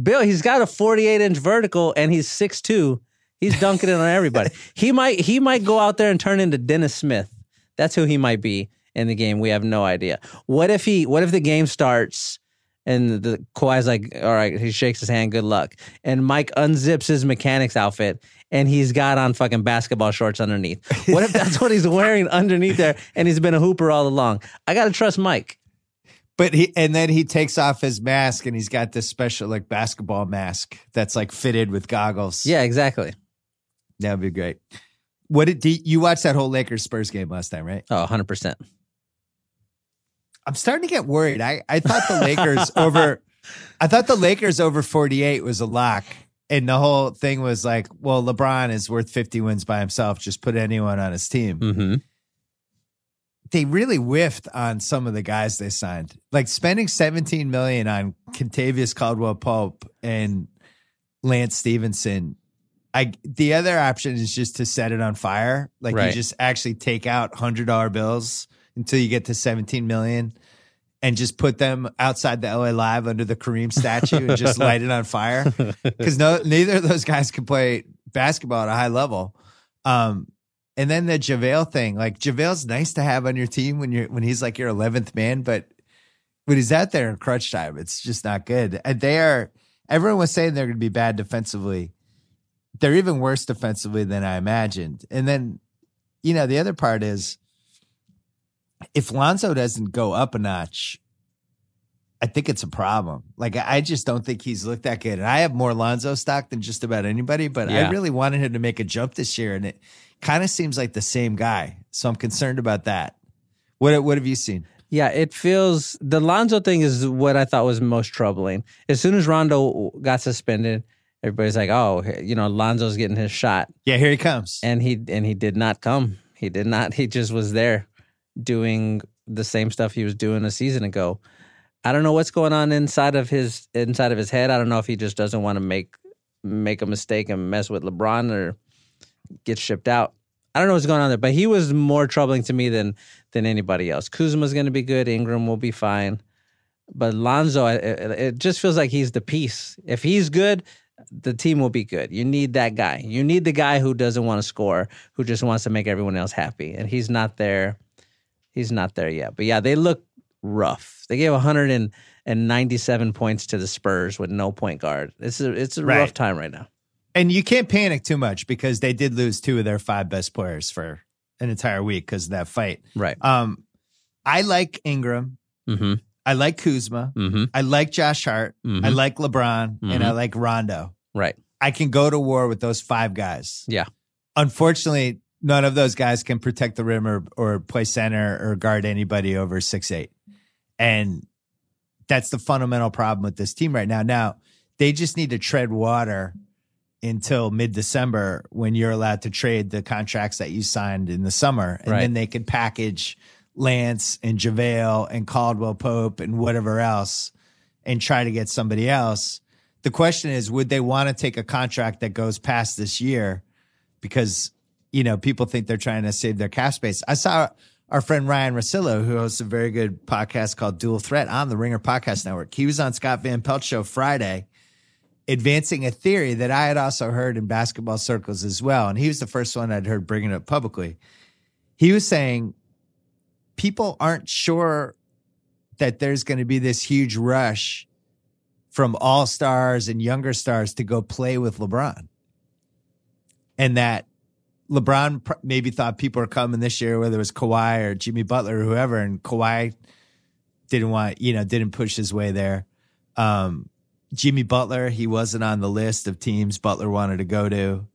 Bill, he's got a 48 inch vertical and he's 6'2. He's dunking it on everybody. he might he might go out there and turn into Dennis Smith. That's who he might be in the game. We have no idea. What if he what if the game starts and the Kawhi's like, all right, he shakes his hand, good luck. And Mike unzips his mechanics outfit and he's got on fucking basketball shorts underneath. What if that's what he's wearing underneath there and he's been a hooper all along? I gotta trust Mike. But he and then he takes off his mask and he's got this special like basketball mask that's like fitted with goggles. Yeah, exactly. that'd be great. What did you watch that whole Lakers Spurs game last time, right? Oh, 100%. I'm starting to get worried. I I thought the Lakers over, I thought the Lakers over 48 was a lock, and the whole thing was like, well, LeBron is worth 50 wins by himself. Just put anyone on his team. Mm-hmm. They really whiffed on some of the guys they signed. Like spending 17 million on Kentavious Caldwell Pope and Lance Stephenson. I the other option is just to set it on fire. Like Right. you just actually take out hundred dollar bills until you get to 17 million and just put them outside the LA Live under the Kareem statue and just light it on fire. Because no neither of those guys can play basketball at a high level. Um and then the JaVale thing, like JaVale's nice to have on your team when you're when he's like your eleventh man, but when he's out there in crunch time, it's just not good. And they are everyone was saying they're gonna be bad defensively. They're even worse defensively than I imagined. And then, you know, the other part is if Lonzo doesn't go up a notch, I think it's a problem. Like I just don't think he's looked that good. And I have more Lonzo stock than just about anybody, but I really wanted him to make a jump this year, and it kind of seems like the same guy. So I'm concerned about that. What what have you seen? Yeah, it feels the Lonzo thing is what I thought was most troubling. As soon as Rondo got suspended, everybody's like, "Oh, you know, Lonzo's getting his shot," Yeah, here he comes. and he and he did not come. He did not. He just was there doing the same stuff he was doing a season ago. I don't know what's going on inside of his inside of his head. I don't know if he just doesn't want to make make a mistake and mess with LeBron or get shipped out. I don't know what's going on there, but he was more troubling to me than than anybody else. Kuzma's going to be good. Ingram will be fine, but Lonzo, it, it just feels like he's the piece. If he's good, the team will be good. You need that guy. You need the guy who doesn't want to score, who just wants to make everyone else happy, and he's not there. He's not there yet. But yeah, they look rough. They gave 197 points to the Spurs with no point guard. It's a it's a Right. rough time right now. And you can't panic too much because they did lose two of their five best players for an entire week because of that fight. Right. Um, I like Ingram. Mm-hmm. I like Kuzma. Mm-hmm. I like Josh Hart. Mhm. I like LeBron, and. I like Rondo. Right. I can go to war with those five guys. Yeah. Unfortunately, none of those guys can protect the rim or, or play center or guard anybody over six eight, and that's the fundamental problem with this team right now. Now they just need to tread water until mid December when you're allowed to trade the contracts that you signed in the summer, and Right. then they can package Lance and JaVale and Caldwell Pope and whatever else and try to get somebody else. The question is, would they want to take a contract that goes past this year? Because, you know, people think they're trying to save their cap space. I saw our friend Ryan Russillo, who hosts a very good podcast called Dual Threat on the Ringer Podcast Network. He was on Scott Van Pelt show Friday advancing a theory that I had also heard in basketball circles as well. And he was the first one I'd heard bringing it up publicly. He was saying people aren't sure that there's going to be this huge rush from all stars and younger stars to go play with LeBron. And that LeBron maybe thought people were coming this year, whether it was Kawhi or Jimmy Butler or whoever, and Kawhi didn't want, you know, didn't push his way there. Um, Jimmy Butler, he wasn't on the list of teams Butler wanted to go to.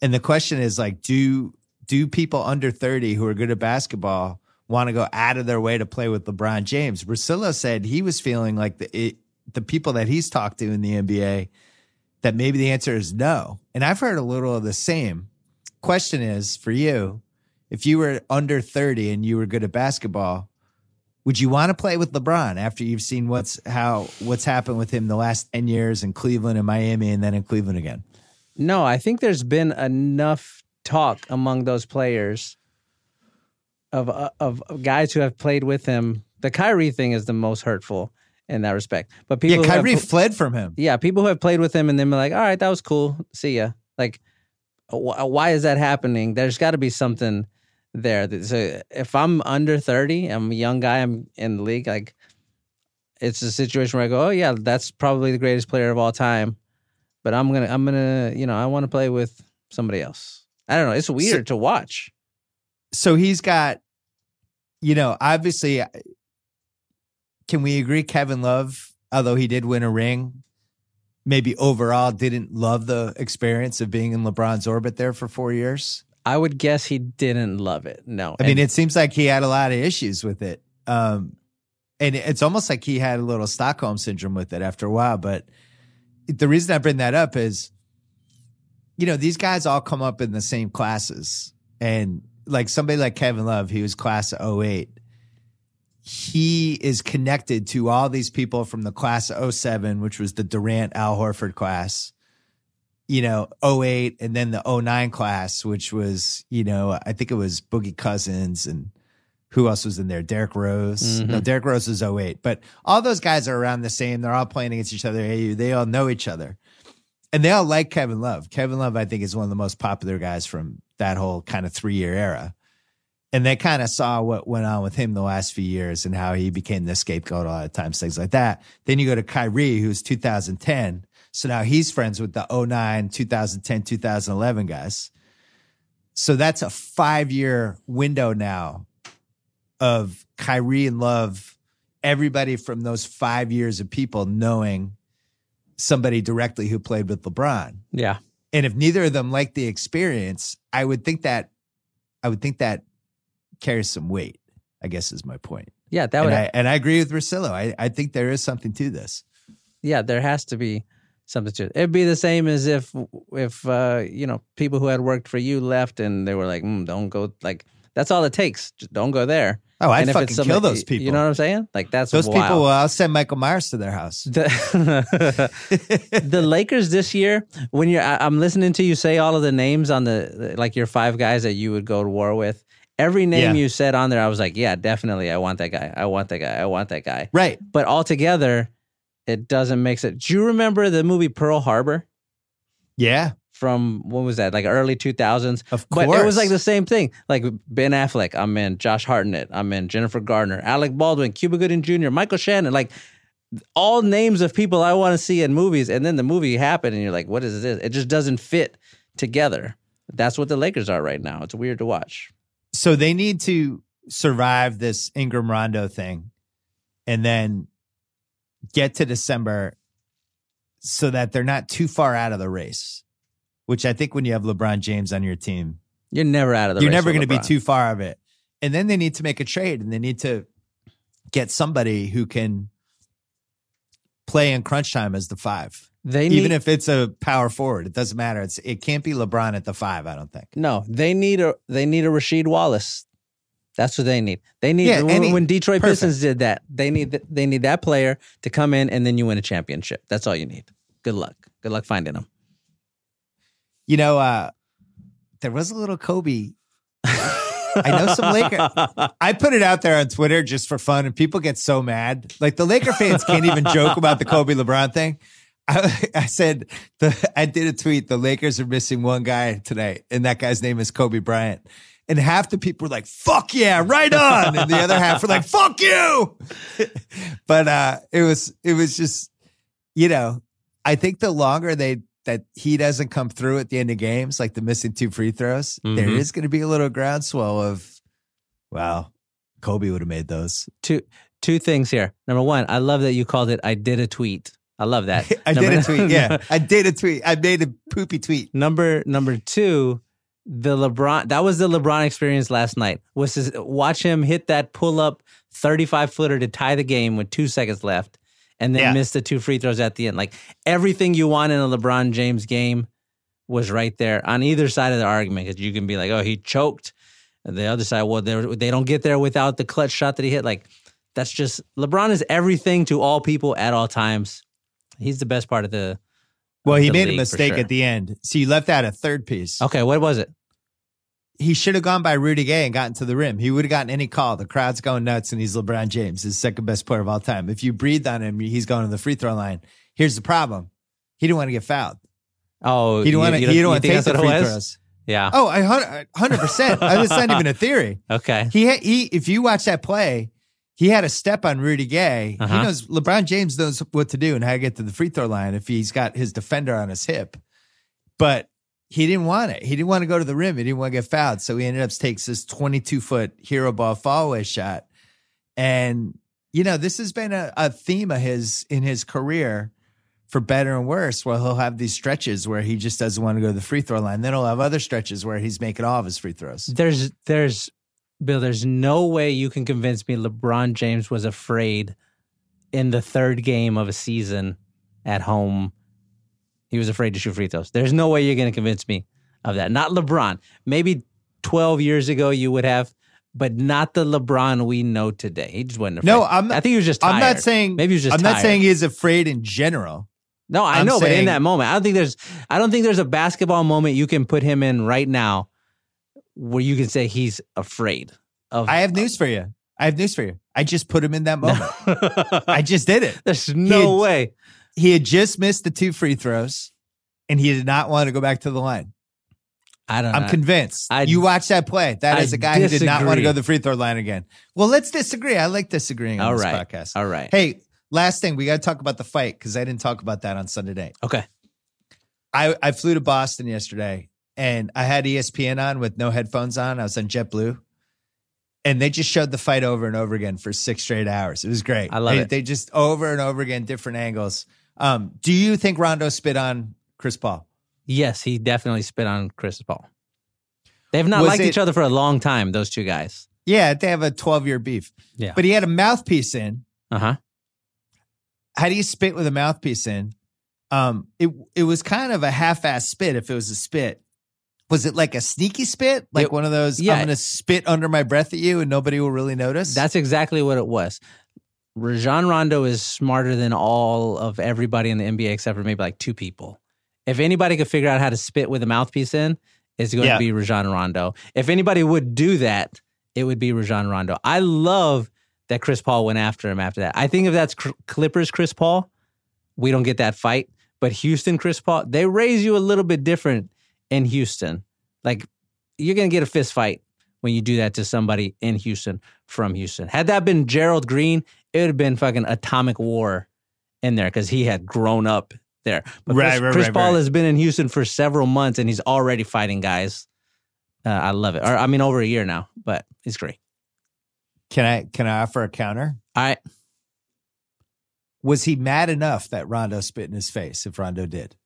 And the question is like, do do people under 30 who are good at basketball want to go out of their way to play with LeBron James? Russillo said he was feeling like the it, the people that he's talked to in the NBA that maybe the answer is no. And I've heard a little of the same. Question is for you, if you were under 30 and you were good at basketball, would you want to play with LeBron after you've seen what's how what's happened with him the last 10 years in Cleveland and Miami and then in Cleveland again? No, I think there's been enough talk among those players of uh, of guys who have played with him. The Kyrie thing is the most hurtful in that respect. But people, yeah, who have Kyrie fled from him. yeah, people who have played with him and then be like, all right, that was cool. See ya. Like, wh- why is that happening? There's got to be something there. So if I'm under 30, I'm a young guy, I'm in the league, like, it's a situation where I go, oh, yeah, that's probably the greatest player of all time. But I'm going to, I'm going to, you know, I want to play with somebody else. I don't know. It's weird to watch. So he's got, you know, obviously, can we agree Kevin Love, although he did win a ring, maybe overall didn't love the experience of being in LeBron's orbit there for four years? I would guess he didn't love it. No. I mean, And- it seems like he had a lot of issues with it. Um, and it's almost like he had a little Stockholm syndrome with it after a while. But the reason I bring that up is, you know, these guys all come up in the same classes. And like somebody like Kevin Love, he was class of 08. He is connected to all these people from the class of 07, which was the Durant Al Horford class you know, 08 and then the 09 class, which was, you know, I think it was Boogie Cousins and who else was in there? Derrick Rose. No, mm-hmm. Derrick Rose was 08. But all those guys are around the same. They're all playing against each other. AU. They all know each other. And they all like Kevin Love. Kevin Love, I think, is one of the most popular guys from that whole kind of three year era. And they kind of saw what went on with him the last few years and how he became the scapegoat a lot of times, things like that. Then you go to Kyrie, who's 2010. So now he's friends with the 09, 2010, 2011 guys. So that's a five year window now of Kyrie and Love, everybody from those five years of people knowing somebody directly who played with LeBron. yeah. And if neither of them like the experience, I would think that I would think that carries some weight, I guess is my point. Yeah. That And would, I, and I agree with Russillo. I, I think there is something to this. yeah, there has to be something to it. It'd be the same as if if uh, you know people who had worked for you left and they were like, mm, "Don't go." Like that's all it takes. Just don't go there. Oh, I'd And fucking kill those people. You know what I'm saying? Like that's Those wild. people, uh, I'll send Michael Myers to their house. The, the Lakers this year, when you're, I- I'm listening to you say all of the names on the, like your five guys that you would go to war with. Every name Yeah. you said on there, I was like, yeah, definitely. I want that guy. I want that guy. I want that guy. Right. But altogether, it doesn't make sense. Do you remember the movie Pearl Harbor Yeah. from when was that? Like early 2000s? Of course. But it was like the same thing. Like Ben Affleck, I'm in. Josh Hartnett, I'm in. Jennifer Gardner, Alec Baldwin, Cuba Gooding Jr., Michael Shannon. Like all names of people I want to see in movies. And then the movie happened and you're like, what is this? It just doesn't fit together. That's what the Lakers are right now. It's weird to watch. so they need to survive this Ingram Rondo thing and then get to December so that they're not too far out of the race. Which I think when you have LeBron James on your team, You're never out of the you're never going to be too far of it. And then they need to make a trade and they need to get somebody who can play in crunch time as the five. They need, Even if it's a power forward, it doesn't matter. It's it can't be LeBron at the five, I don't think. No, they need a they need a Rasheed Wallace. That's what they need. They need Yeah, when, any- when Detroit perfect. Pistons did that. They need th- they need that player to come in and then you win a championship. That's all you need. Good luck. Good luck finding them. You know, uh there was a little Kobe. I know some Laker. I put it out there on Twitter just for fun, and people get so mad. Like the Laker fans can't even joke about the Kobe LeBron thing. I, I said the I did a tweet. The Lakers are missing one guy tonight, and that guy's name is Kobe Bryant. And half the people were like, "Fuck yeah, right on," and the other half were like, "Fuck you." but uh, it was it was just, you know, I think the longer they that he doesn't come through at the end of games, like the missing two free throws, there Mhm. is going to be a little groundswell of, wow, Kobe would have made those. Two two things here. Number one, I love that you called it. I did a tweet. I love that. I Number- did a tweet. Yeah, I did a tweet. I made a poopy tweet. Number number two, the LeBron. That was the LeBron experience last night. Was to watch him hit that pull up thirty five footer to tie the game with two seconds left, and then Yeah. miss the two free throws at the end. Like everything you want in a LeBron James game was right there on either side of the argument. Because you can be like, oh, he choked. And the other side, well, they don't get there without the clutch shot that he hit. Like that's just LeBron is everything to all people at all times. He's the best part of the. Well, he made a mistake sure. at the end. So you left out a third piece. Okay, what was it? He should have gone by Rudy Gay and gotten to the rim. He would have gotten any call. The crowd's going nuts, and he's LeBron James, his second best player of all time. If you breathe on him, he's going to the free throw line. Here's the problem: he didn't want to get fouled. Oh, He didn't want to. He didn't want to take the free throws. Yeah. Oh, I hundred percent. It's not even a theory. Okay. He he. If you watch that play, he had a step on Rudy Gay. Uh-huh. He knows LeBron James knows what to do and how to get to the free throw line if he's got his defender on his hip. But he didn't want it. He didn't want to go to the rim. He didn't want to get fouled. So he ended up takes this 22 foot hero ball fallaway shot. And, you know, this has been a, a theme of his in his career for better and worse, where he'll have these stretches where he just doesn't want to go to the free throw line. Then he'll have other stretches where he's making all of his free throws. There's there's Bill, there's no way you can convince me LeBron James was afraid in the third game of a season at home. He was afraid to shoot free throws. There's no way you're going to convince me of that. Not LeBron. Maybe 12 years ago you would have, but not the LeBron we know today. He just wasn't afraid. No, I'm not- I think he was just tired. I'm not saying Maybe he was just I'm not saying he's afraid in general. No, I I'm know, but in that moment, I don't think there's I don't think there's a basketball moment you can put him in right now where you can say he's afraid of I have news for you. I have news for you. I just put him in that moment. I just did it. There's no had- way. He had just missed the two free throws and he did not want to go back to the line. I don't I'm convinced. I- you watch that play. That I is a guy who did not want to go to the free throw line again. Well, let's disagree. I like disagreeing on All this right. podcast. All right. Hey, last thing, we got to talk about the fight because I didn't talk about that on Sunday night. Okay. I, I flew to Boston yesterday and I had ESPN on with no headphones on. I was on JetBlue. And they just showed the fight over and over again for six straight hours. It was great. I love they, it. They just over and over again, different angles. Um, do you think Rondo spit on Chris Paul? Yes, he definitely spit on Chris Paul. They've not Was liked it- each other for a long time, those two guys. Yeah, they have a 12 year beef. Yeah. But he had a mouthpiece in. Uh-huh. How do you spit with a mouthpiece in? Um, it it was kind of a half ass spit if it was a spit. Was it like a sneaky spit? Like It- one of those, yeah. I'm going to spit under my breath at you and nobody will really notice? That's exactly what it was. Rajon Rondo is smarter than all of everybody in the NBA except for maybe like two people. If anybody could figure out how to spit with a mouthpiece in, it's going Yeah. to be Rajon Rondo. If anybody would do that, it would be Rajon Rondo. I love that Chris Paul went after him after that. I think if that's Cl- Clippers Chris Paul, we don't get that fight. But Houston Chris Paul, they raise you a little bit different in Houston. Like you're going to get a fist fight when you do that to somebody in Houston from Houston. Had that been Gerald Green, it would have been fucking atomic war in there because he had grown up there. But Right, Chris, right, Chris right, Paul has been in Houston for several months and he's already fighting guys. Uh, I love it. Or I mean, over a year now, but he's great. can I can I offer a counter? I Was he mad enough that Rondo spit in his face if Rondo did?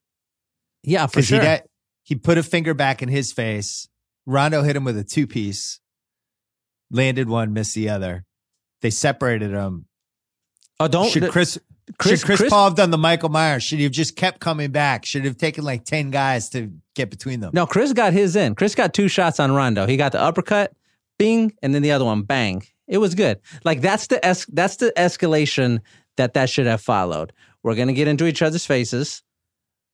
yeah for sure. he, he put a finger back in his face. Rondo hit him with a two piece, landed one, missed the other. They separated them. oh, don't should Chris, Chris- should Chris, Chris- Paul have done the Michael Myers? Should he have just kept coming back? Should have taken like 10 guys to get between them? No, Chris got his in. Chris got two shots on Rondo. He got the uppercut, bing, and then the other one, bang. It was good. Like that's the es- that's the escalation that that should have followed. We're gonna get into each other's faces.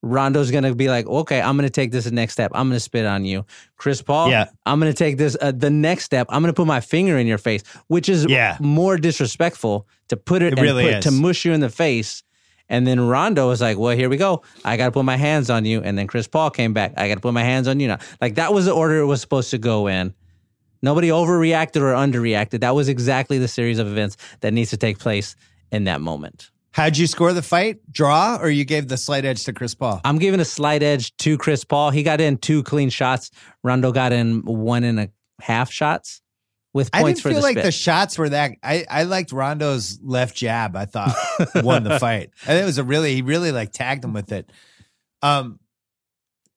Rondo's gonna be like, okay, I'm gonna take this the next step. I'm gonna spit on you, Chris Paul. Yeah. I'm gonna take this uh, the next step. I'm gonna put my finger in your face, which is Yeah. more disrespectful to put it, It and really put, to mush you in the face And then Rondo was like, "Well, here we go. I got to put my hands on you." And then Chris Paul came back. I got to put my hands on you now. Like that was the order it was supposed to go in. Nobody overreacted or underreacted. That was exactly the series of events that needs to take place in that moment. How'd you score the fight? Draw, or you gave the slight edge to Chris Paul? I'm giving a slight edge to Chris Paul. He got in two clean shots. Rondo got in one and a half shots with I points didn't for feel the like spit. the shots were that. I, I liked Rondo's left jab. I thought won the fight. I think it was a really he really like tagged him with it. Um,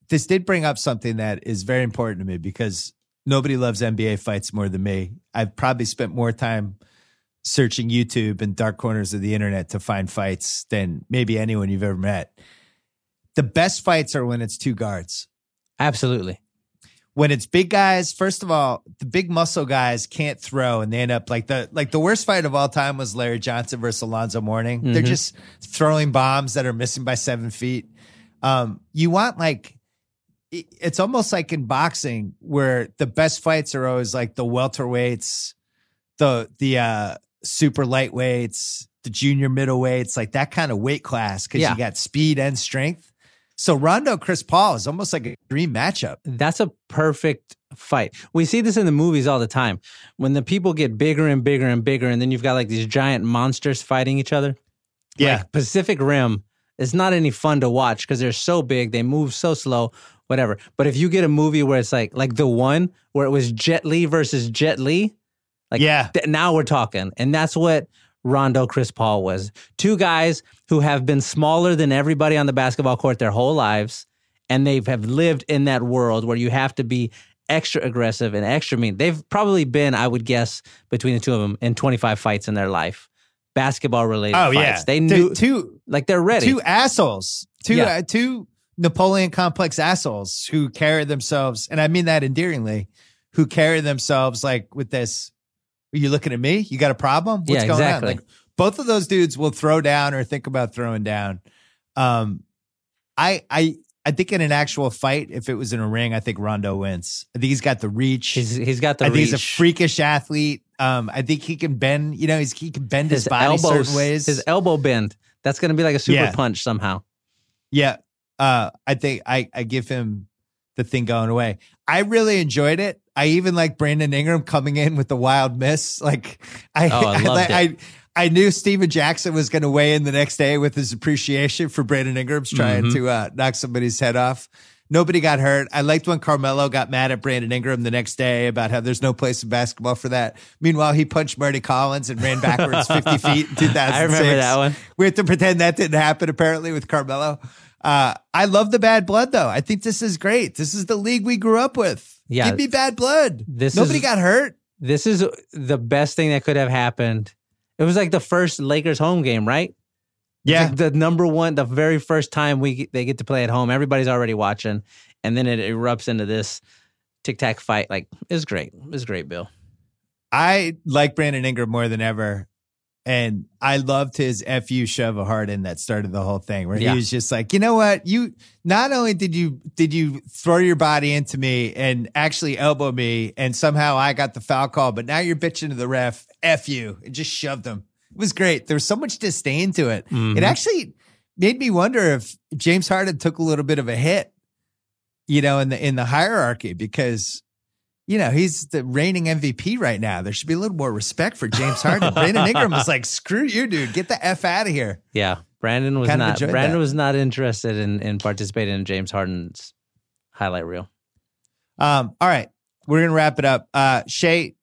this did bring up something that is very important to me because nobody loves NBA fights more than me. I've probably spent more time searching YouTube and dark corners of the internet to find fights than maybe anyone you've ever met. The best fights are when it's two guards Absolutely. when it's big guys, first of all, the big muscle guys can't throw and they end up like the like the worst fight of all time was Larry Johnson versus Alonzo Mourning. They're Mhm. just throwing bombs that are missing by seven feet. Um, you want like it's almost like in boxing where the best fights are always like the welterweights, the the uh super lightweights, the junior middleweights, like that kind of weight class because Yeah. you got speed and strength. So Rondo Chris Paul is almost like a dream matchup. That's a perfect fight. We see this in the movies all the time. When the people get bigger and bigger and bigger, and then you've got like these giant monsters fighting each other. Like Pacific Rim is not any fun to watch because they're so big, they move so slow, whatever. But if you get a movie where it's like like the one where it was Jet Li versus Jet Li, like Yeah. th- now we're talking. And that's what Rondo Chris Paul was. Two guys who have been smaller than everybody on the basketball court their whole lives. And they have lived in that world where you have to be extra aggressive and extra mean. They've probably been, I would guess, between the two of them in 25 fights in their life. Basketball related Oh fights. yeah, They knew two like they're ready. two assholes, two Yeah. uh, two Napoleon complex assholes who carry themselves, and I mean that endearingly, who carry themselves like with this. Are you looking at me? You got a problem? What's Yeah, going exactly. on? Like both of those dudes will throw down or think about throwing down. Um, I I I think in an actual fight, if it was in a ring, I think Rondo wins. I think he's got the reach. he's he's got the I think reach. he's a freakish athlete. Um, I think he can bend. You know, he's, he can bend his, his body elbows, certain ways. his elbow bend. That's going to be like a super Yeah. punch somehow. Yeah. Uh, I think I, I give him the thing going away. I really enjoyed it. I even like Brandon Ingram coming in with the wild miss. Like I, Oh, I loved I, I, I knew Stephen Jackson was going to weigh in the next day with his appreciation for Brandon Ingram's trying Mhm. to uh, knock somebody's head off. Nobody got hurt. I liked when Carmelo got mad at Brandon Ingram the next day about how there's no place in basketball for that. Meanwhile, he punched Mardy Collins and ran backwards 50 feet in 2006. I remember that one. We have to pretend that didn't happen apparently with Carmelo. Uh, I love the bad blood though. I think this is great. This is the league we grew up with. Yeah. Give me bad blood. This Nobody is- got hurt. This is the best thing that could have happened. It was like the first Lakers home game, right? Yeah. like the number one, the very first time we they get to play at home. Everybody's already watching, and then it erupts into this tic tac fight. Like it's great. It's great, Bill. I like Brandon Ingram more than ever. And I loved his FU shove a Harden that started the whole thing where Yeah. he was just like, you know what? You not only did you did you throw your body into me and actually elbow me and somehow I got the foul call, but now you're bitching to the ref, F you, and just shoved him. It was great. There was so much disdain to it. Mhm. It actually made me wonder if James Harden took a little bit of a hit, you know, in the in the hierarchy because you know, he's the reigning MVP right now. There should be a little more respect for James Harden. Brandon Ingram was like, screw you, dude. Get the F out of here. Yeah, Brandon was Kind not. Brandon that. was not interested in in participating in James Harden's highlight reel. Um, all right. We're going to wrap it up. Uh, Shea,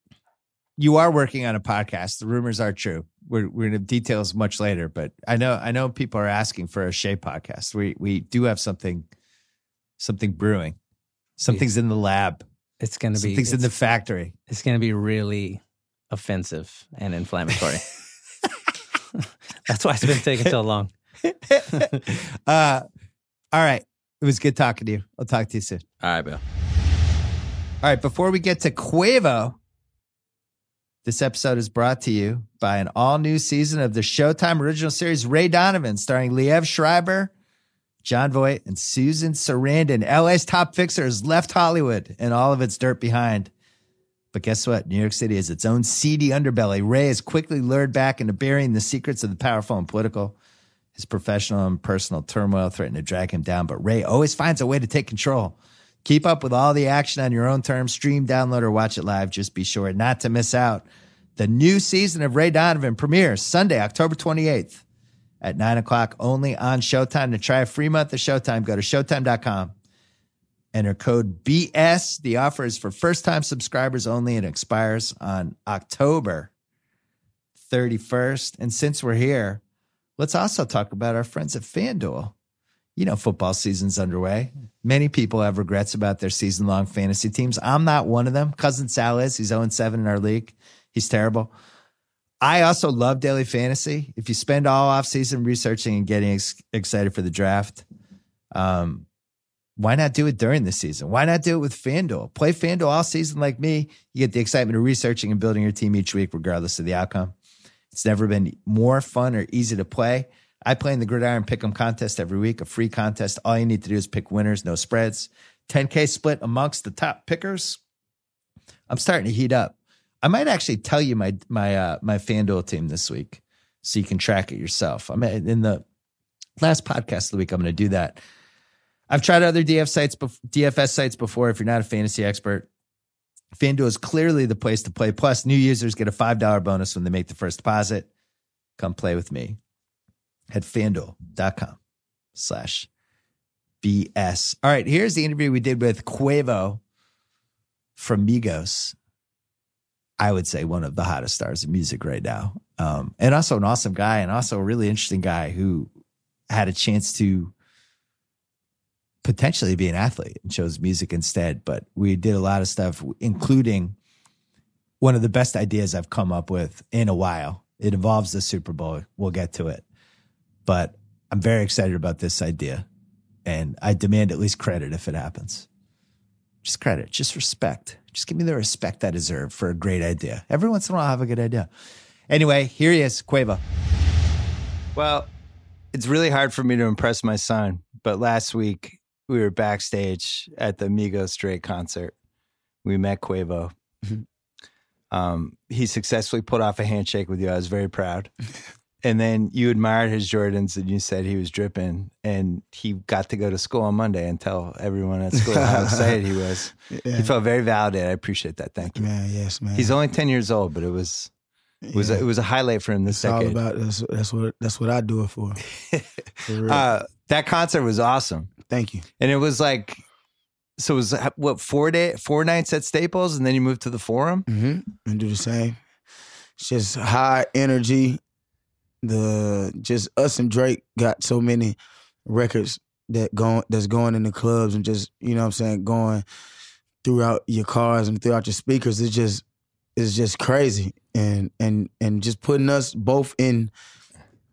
you are working on a podcast. The rumors are true. We're, we're have details much later, but I know, I know people are asking for a Shea podcast. We, we do have something, something brewing. Something's in the lab. It's gonna be. things in the factory. it's gonna be really offensive and inflammatory. That's why it's been taking so long. uh, all right. It was good talking to you. I'll talk to you soon. All right, Bill. All right, before we get to Quavo, this episode is brought to you by an all new season of the Showtime original series Ray Donovan, starring Liev Schreiber, Jon Voight, and Susan Sarandon. LA's top fixer has left Hollywood and all of its dirt behind. But guess what? New York City has its own seedy underbelly. Ray is quickly lured back into burying the secrets of the powerful and political His professional and personal turmoil threatened to drag him down, but Ray always finds a way to take control. Keep up with all the action on your own terms. Stream, download, or watch it live. Just be sure not to miss out. The new season of Ray Donovan premieres Sunday, October 28th at 9 o'clock only on Showtime. To try a free month of Showtime, go to showtime.com. Enter code BS. The offer is for first time subscribers only and expires on October 31st. And since we're here, let's also talk about our friends at FanDuel. You know, football season's underway. Many people have regrets about their season long fantasy teams. I'm not one of them. Cousin Sal is. He's 0 7 in our league. He's terrible. I also love daily fantasy. If you spend all off season researching and getting ex- excited for the draft, um, why not do it during the season? Why not do it with FanDuel? Play FanDuel all season like me. You get the excitement of researching and building your team each week, regardless of the outcome. It's never been more fun or easy to play. I play in the Gridiron Pick'em contest every week, a free contest. All you need to do is pick winners, no spreads. 10K split amongst the top pickers. I'm starting to heat up. I might actually tell you my my uh, my FanDuel team this week, so you can track it yourself. I'm in the last podcast of the week. I'm going to do that. I've tried other DF sites, DFS sites before. If you're not a fantasy expert, FanDuel is clearly the place to play. Plus, new users get a five dollar bonus when they make the first deposit. Come play with me at fanduel.com slash BS. All right, here's the interview we did with Quavo from Migos. I would say one of the hottest stars of music right now. Um, and also an awesome guy and also a really interesting guy who had a chance to potentially be an athlete and chose music instead. But we did a lot of stuff, including one of the best ideas I've come up with in a while. It involves the Super Bowl. We'll get to it. But I'm very excited about this idea. And I demand at least credit if it happens. Just credit, just respect. Just give me the respect I deserve for a great idea. Every once in a while, I have a good idea. Anyway, here he is, Quavo. Well, it's really hard for me to impress my son, but last week we were backstage at the Migos Drake concert. We met Quavo. Mm-hmm. Um, he successfully put off a handshake with you. I was very proud. and then you admired his Jordans and you said he was dripping and he got to go to school on Monday and tell everyone at school how excited he was. Yeah. He felt very validated. I appreciate that. Thank you. Man, yes, man. He's only 10 years old, but it was it was yeah. a, it was a highlight for him this it's decade. All about that's, that's what that's what I do it for. for uh, that concert was awesome. Thank you. And it was like so it was what four day four nights at Staples and then you moved to the Forum mm-hmm. and do the same. It's just high energy, the just us and Drake got so many records that going that's going in the clubs and just you know what I'm saying going throughout your cars and throughout your speakers it's just it's just crazy. And and and just putting us both in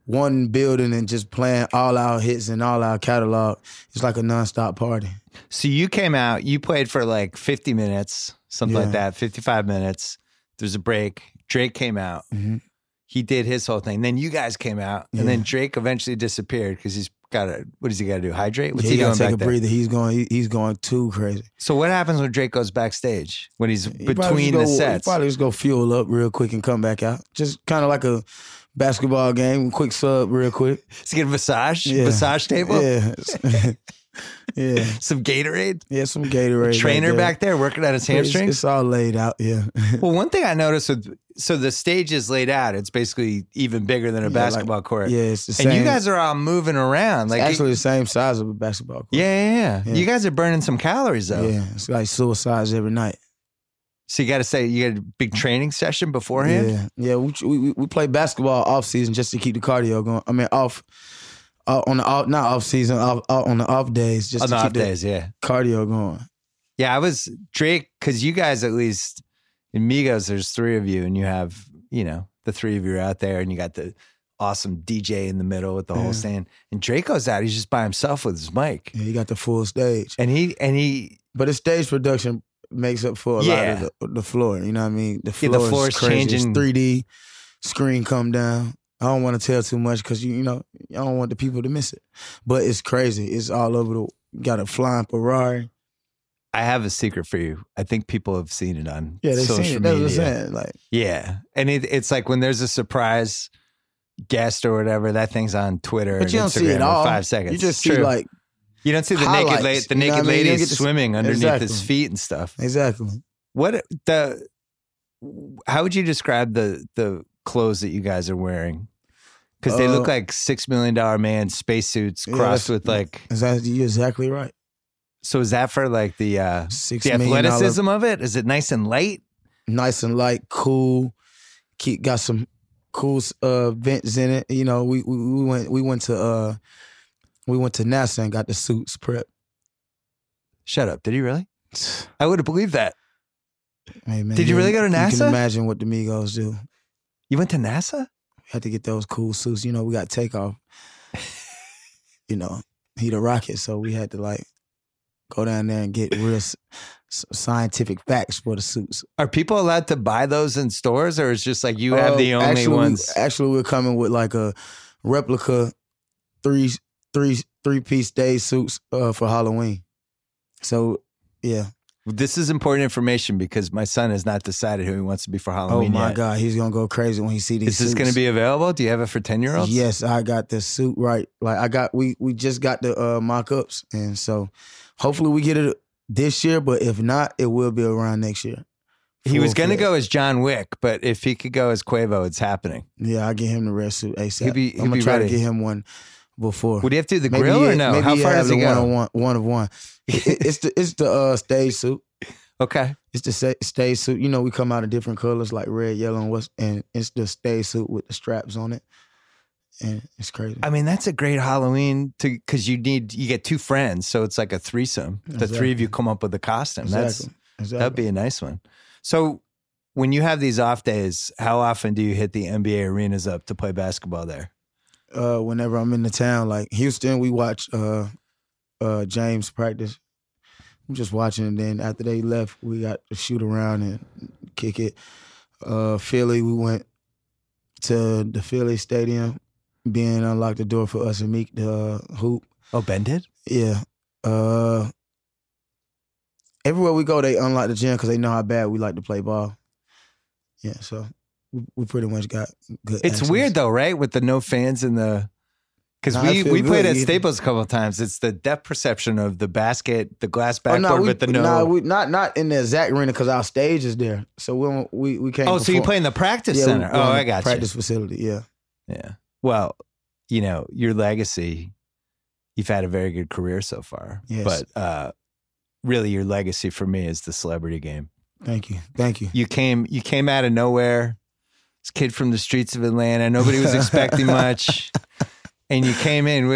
one building and just playing all our hits and all our catalog it's like a nonstop party. So you came out you played for like 50 minutes something yeah. like that 55 minutes. There's a break. Drake came out. Mm-hmm he did his whole thing. Then you guys came out, and then Drake eventually disappeared because he's got to. What does he got to do? Hydrate? What's yeah, he, he doing take a breather. He's going. He, he's going too crazy. So what happens when Drake goes backstage when he's he between go, the sets? probably just go fuel up real quick and come back out. Just kind of like a basketball game, quick sub, real quick. To get a massage, yeah. massage table. Yeah. yeah. Some Gatorade. Yeah, some Gatorade. A trainer right back there working on his hamstrings. It's, it's, all laid out. Yeah. well, one thing I noticed with so the stage is laid out. It's basically even bigger than a yeah, basketball like, court. Yeah, it's the same. And you guys are all moving around. Like actually it, the same size of a basketball court. Yeah, yeah, yeah, yeah. You guys are burning some calories though. Yeah, it's like suicides every night. So you got to say you got a big training session beforehand. Yeah, yeah. We we, we play basketball off season just to keep the cardio going. I mean off. Uh, on the off, not off season, off, off, on the off days, just on the off days, yeah, cardio going. Yeah, I was Drake because you guys at least in Migos, there's three of you, and you have you know, the three of you are out there and you got the awesome DJ in the middle with the yeah. whole stand. And Drake's out, he's just by himself with his mic. Yeah, he got the full stage. And he and he But his stage production makes up for a yeah. lot of the, the, floor. You know what I mean? The floor, yeah, the floor is, is changing. 3D screen come down. I don't want to tell too much because you, you know I don't want the people to miss it. But it's crazy. It's all over the. Got a flying Ferrari. I have a secret for you. I think people have seen it on yeah, they've social seen it. media. What I'm saying. Like, yeah, and it, it's like when there's a surprise guest or whatever, that thing's on Twitter But and you don't Instagram see it in all. five seconds. You just True. see like you don't see the naked highlights, la- the you know naked what I mean? You don't ladies get to see- swimming underneath his feet and stuff. exactly. What the? How would you describe the the clothes that you guys are wearing? Because they look Uh, like six million dollar man spacesuits Yeah, crossed that's- with like. Exactly. You're exactly right. So is that for like the uh Six the million dollar- athleticism of it? Is it nice and light? nice and light, cool. Keep got some cool uh vents in it. You know, we we, we went we went to uh we went to NASA and got the suits prep. Shut up! Did he really? I would have believed that. Hey, man, Did you really go to You NASA? can imagine what the Migos do. You went to NASA? Had to get those cool suits. You know, we got takeoff. you know, he the rocket, so we had to like go down there and get real s- scientific facts for the suits. Are people allowed to buy those in stores, or it's just like you have Uh, the only actually, ones? actually, we're coming with like a replica three three three piece day suits uh, for Halloween. So yeah. This is important information because my son has not decided who he wants to be for Halloween. Oh my yet. God, he's gonna go crazy when he see these. Is this going to be available? Do you have it for ten year olds? Yes, I got the suit right. Like I got we we just got the uh mock ups and so hopefully we get it this year, but if not, it will be around next year. He was going to go as John Wick, but if he could go as Quavo, it's happening. Yeah, I get him the red suit ASAP. He'll be- he'll I'm gonna try ready. to get him one before. Would you have to do the Maybe grill or no? Maybe How far does he the one go? on one one of one. It- it's the it's the uh stage suit. Okay. It's the stage suit. You know, we come out in different colors like red, yellow, and what's and it's the stage suit with the straps on it. And it's crazy. I mean, that's a great Halloween to because you need you get two friends, so it's like a threesome. The three of you come up with a costume. That's exactly. exactly. that'd be a nice one. So when you have these off days, how often do you hit the NBA arenas up to play basketball there? Uh, whenever I'm in the town. Like Houston, we watch uh, uh, James practice. I'm just watching, and then after they left, we got to shoot around and kick it. Uh, Philly, we went to the Philly Stadium. Ben unlocked the door for us and Meek the uh, hoop. Oh, Ben did? Yeah. Uh, everywhere we go, they unlock the gym because they know how bad we like to play ball. Yeah, so we, pretty much got good. It's access. weird though, right? With the no fans in the because I we we played good. at You- Staples a couple of times. It's the depth perception of the basket, the glass Oh, backboard, no, we, but the no. nah, we not not in the exact arena because our stage is there. So we don't- we we can't. oh, so you play in the practice Yeah, center? Oh, I got practice facility. Yeah. Yeah. Well, you know, your legacy. You've had a very good career so far, Yes. but uh, really, your legacy for me is the celebrity game. thank you, thank you. You came, you came out of nowhere. This kid from the streets of Atlanta. Nobody was expecting much. And you came in.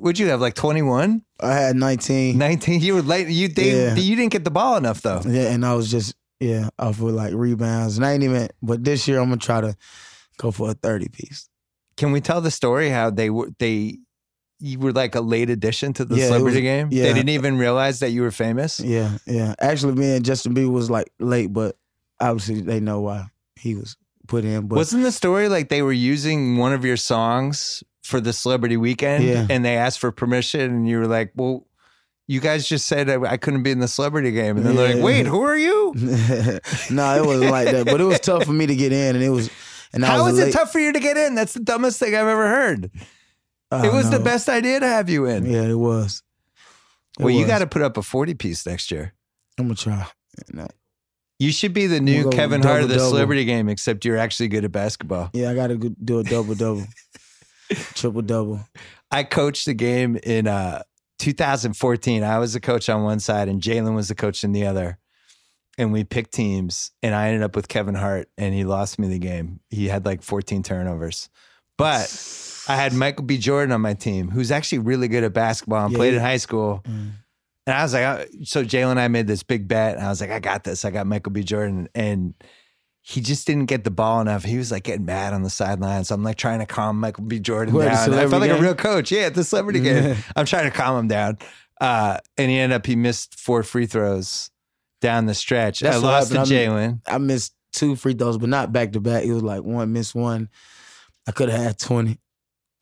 Would you have like twenty one? I had 19. 19 you were late you they, Yeah. you didn't get the ball enough though Yeah, and I was just yeah off with like rebounds, and I ain't even. But this year I'm gonna try to go for a 30 piece. can we tell the story how they were they you were like a late addition to the Yeah, celebrity was- game yeah. they didn't even realize that you were famous Yeah, yeah. Actually, me and Justin Bieber was like late, but obviously they know why he was put in. But wasn't the story like they were using one of your songs for the celebrity weekend Yeah. and they asked for permission and you were like well you guys just said I, I couldn't be in the celebrity game and they're like wait who are you no, it wasn't like that. But it was tough for me to get in, and it was. And I how was is it tough for you to get in that's the dumbest thing i've ever heard it was the best idea to have you in Yeah, it was. It well you got to put up a 40 piece next year I'm gonna try. No. You should be the new We'll Kevin Hart of the celebrity game, except you're actually good at basketball. Yeah, I got to do a double double, triple double. I coached the game in uh, 2014. I was the coach on one side, and Jalen was the coach in the other. And we picked teams, and I ended up with Kevin Hart, and he lost me the game. He had like 14 turnovers. But I had Michael B. Jordan on my team, who's actually really good at basketball and Yeah, played he- in high school. Mm. And I was like, uh, so Jalen and I made this big bet. And I was like, I got this. I got Michael B. Jordan. And he just didn't get the ball enough. He was like getting mad on the sideline. So I'm like trying to calm Michael B. Jordan Where, down. I felt like a real coach. Yeah, at the celebrity game. I'm trying to calm him down. Uh, and he ended up, he missed four free throws down the stretch. That's I lost to. Jalen. I missed two free throws, but not back to back. It was like one miss one. I could have had twenty.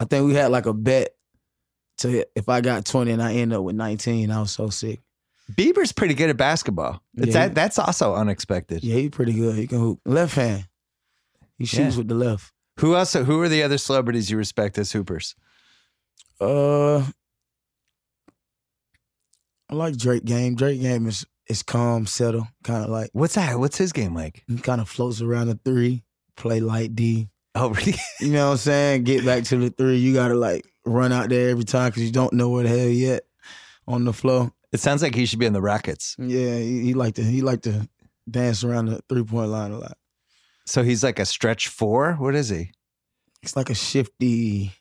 I think we had like a bet to if I got twenty and I end up with nineteen. I was so sick. Bieber's pretty good at basketball. It's Yeah. that, that's also unexpected. Yeah, he pretty good. He can hoop left hand. He shoots Yeah. with the left. Who else? Who are the other celebrities you respect as hoopers? Uh, I like Drake game. Drake game is is calm, settle, kind of like What's that? What's his game like? he kind of floats around the three, play light D. Oh, really? You know what I'm saying? Get back to the three. You gotta like run out there every time because you don't know where the hell yet on the floor. It sounds like he should be in the Rockets. Yeah, he, he like to he like to dance around the three point line a lot. So he's like a stretch four. What is he? It's like a shifty.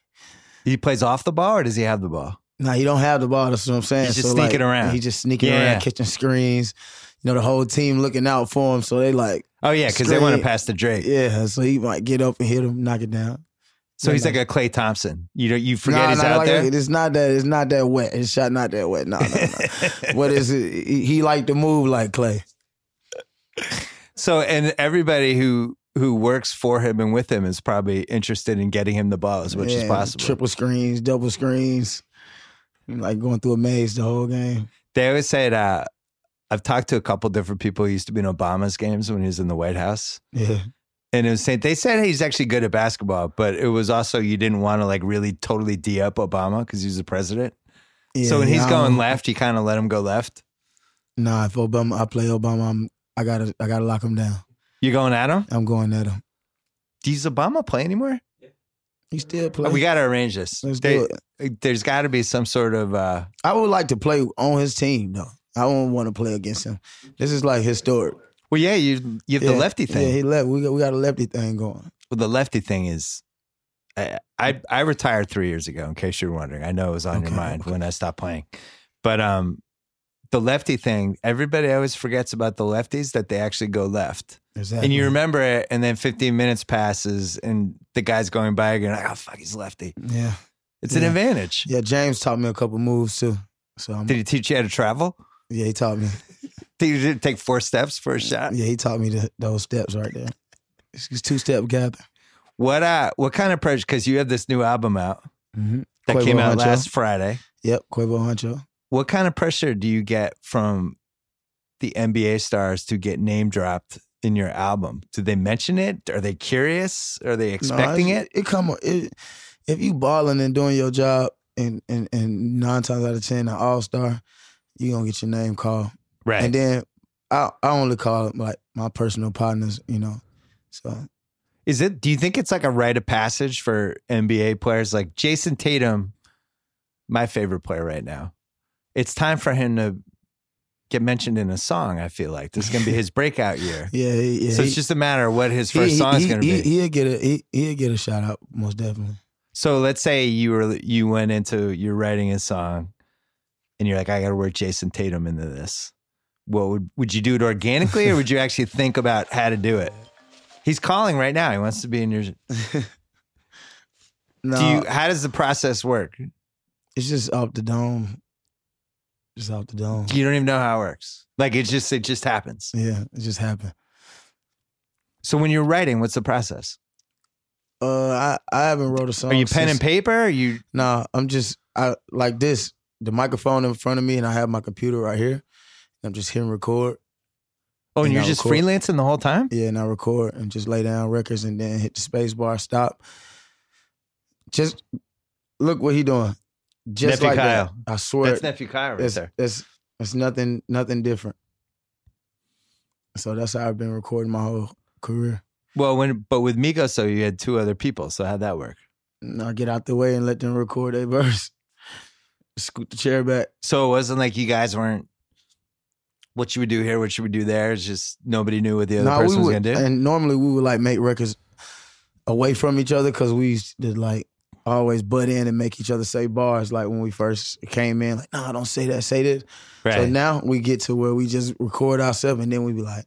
He plays off the ball, or does he have the ball? Nah, he don't have the ball. That's what I'm saying. He's just So, sneaking like, around. He's just sneaking Yeah. around, catching screens. You know, the whole team looking out for him. So they like, Oh yeah, because they want to pass to Drake. yeah. So he might get up and hit him, knock it down. So he's Yeah, like a Klay Thompson. You don't you forget Nah, he's nah, out like, there. It's not that. It's not that wet. His shot not that wet. No, no, no. what is it? He, he like to move like Klay. So and everybody who who works for him and with him is probably interested in getting him the ball as much as possible. Triple screens, double screens. Like going through a maze the whole game. They always say that. I've talked to a couple different people who used to be in Obama's games when he was in the White House. Yeah. And it was saying they said he's actually good at basketball, but it was also you didn't want to like really totally d up Obama because he's the president. yeah so when he's going left, you kind of let him go left. Nah, if Obama, I play Obama, I'm, I gotta, I gotta lock him down. You going at him? I'm going at him. Does Obama play anymore? He still play. Oh, we got to arrange this. Let's They- do it. There's got to be some sort of. uh I would like to play on his team though. I don't want to play against him. This is like historic. Well, yeah, you you have Yeah, the lefty thing. Yeah, he left. We got, we got a lefty thing going. well, the lefty thing is. I, I I retired three years ago. In case you're wondering, I know it was on your mind okay. when I stopped playing, but um, the lefty thing. Everybody always forgets about the lefties that they actually go left. Exactly. And you remember it, and then 15 minutes passes, and the guy's going by again. Like, oh fuck, he's lefty. Yeah, It's an advantage. yeah. James taught me a couple moves too. So I'm, Did he teach you how to travel? yeah, he taught me. Did you take four steps for a shot? Yeah, he taught me the, those steps right there. It's, it's two step gather. What uh, what kind of pressure? Because you have this new album out Mm-hmm. that Quavo came out Huncho. last Friday. Yep, Quavo Huncho. What kind of pressure do you get from the NBA stars to get name dropped in your album? Do they mention it? Are they curious? Are they expecting No, it? It come it, if you balling and doing your job, and and and nine times out of ten, an all star, you gonna get your name called. Right. And then I I only call like my personal partners, you know. So Is it? Do you think it's like a rite of passage for NBA players like Jayson Tatum, my favorite player right now? It's time for him to get mentioned in a song. I feel like this is going to be his breakout year. yeah, he- yeah. so it's just a matter of what his first he- song is he- going to he- be. He'll get a he, he'll get a shout out most definitely. So let's say you were you went into you're writing a song, and you're like, I got to work Jayson Tatum into this. What would would you do it organically, or would you actually think about how to do it? He's calling right now. He wants to be in your. No, Do you? How does the process work? it's just off the dome. Just off the dome. You don't even know how it works. Like it just it just happens. Yeah, it just happened. So when you're writing, what's the process? Uh, I I haven't wrote a song. Are you pen and paper? Are you Nah, I'm just I like this. The microphone in front of me, and I have my computer right here. I'm just hitting record. oh, and And you're just record. freelancing the whole time? Yeah, and I record and just lay down records, and then hit the space bar, stop. Just look what he doing. Just Nephew like Kyle. that. I swear, That's nephew Kyle right it's, there. it's it's nothing nothing different. So that's how I've been recording my whole career. Well, when but with Migos, so you had two other people. So how'd that work? I get out the way and let them record their verse. Scoot the chair back. So it wasn't like you guys weren't. What you would do here? What you would do there? It's just nobody knew what the other Nah, person we was gonna do. And normally we would like make records away from each other because we used to like always butt in and make each other say bars. Like when we first came in, like, nah, don't say that, say this. right. So now we get to where we just record ourselves and then we be like,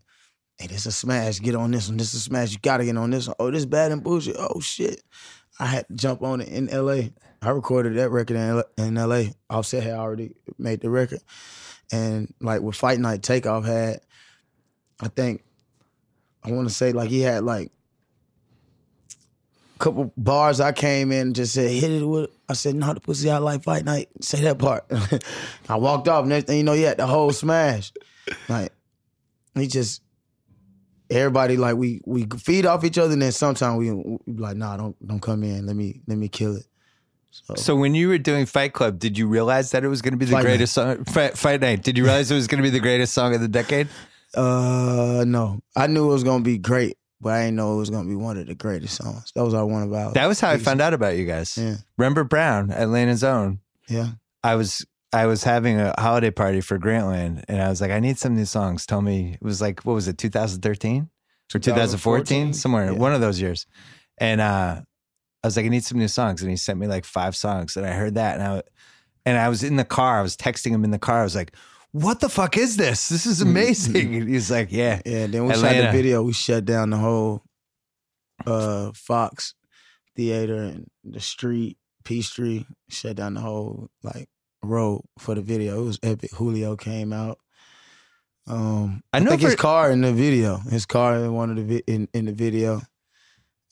hey, this a smash, get on this one. This is a smash, you gotta get on this one. Oh, this bad and bullshit. Oh shit. I had to jump on it in LA. I recorded that record in LA. Offset had already made the record. And like with Fight Night, Takeoff had, I think, I want to say like he had like a couple bars. I came in and just said, hit it with, I said, no, the pussy out like Fight Night. Say that part. I walked off. Next thing you know, had the whole smash. Like, he just, everybody like we we feed off each other, and then sometimes we, we be like, nah, don't don't come in. Let me let me kill it. So, So when you were doing Fight Club, did you realize that it was going to be the Fight greatest song? Fight, Fight Night. Did you realize it was going to be the greatest song of the decade? uh, no, I knew it was gonna be great, but I didn't know it was gonna be one of the greatest songs. That was our one about. That was how I found out about you guys. Yeah, Rembert Browne, Atlanta's own. yeah. I was I was having a holiday party for Grantland, and I was like, I need some new songs. Tell me, it was like what was it, 2013 or 2014, 2014? somewhere Yeah. one of those years. And uh, I was like, I need some new songs, and he sent me like five songs, and I heard that, and I and I was in the car. I was texting him in the car. I was like, What the fuck is this? This is amazing. And he's like, Yeah. Yeah, then we shot the video. We shut down the whole uh Fox theater and the street, Peachtree, shut down the whole like road for the video. It was epic. Julio came out. Um I I, know think his car in the video. His car in one of the vi- in, in the video.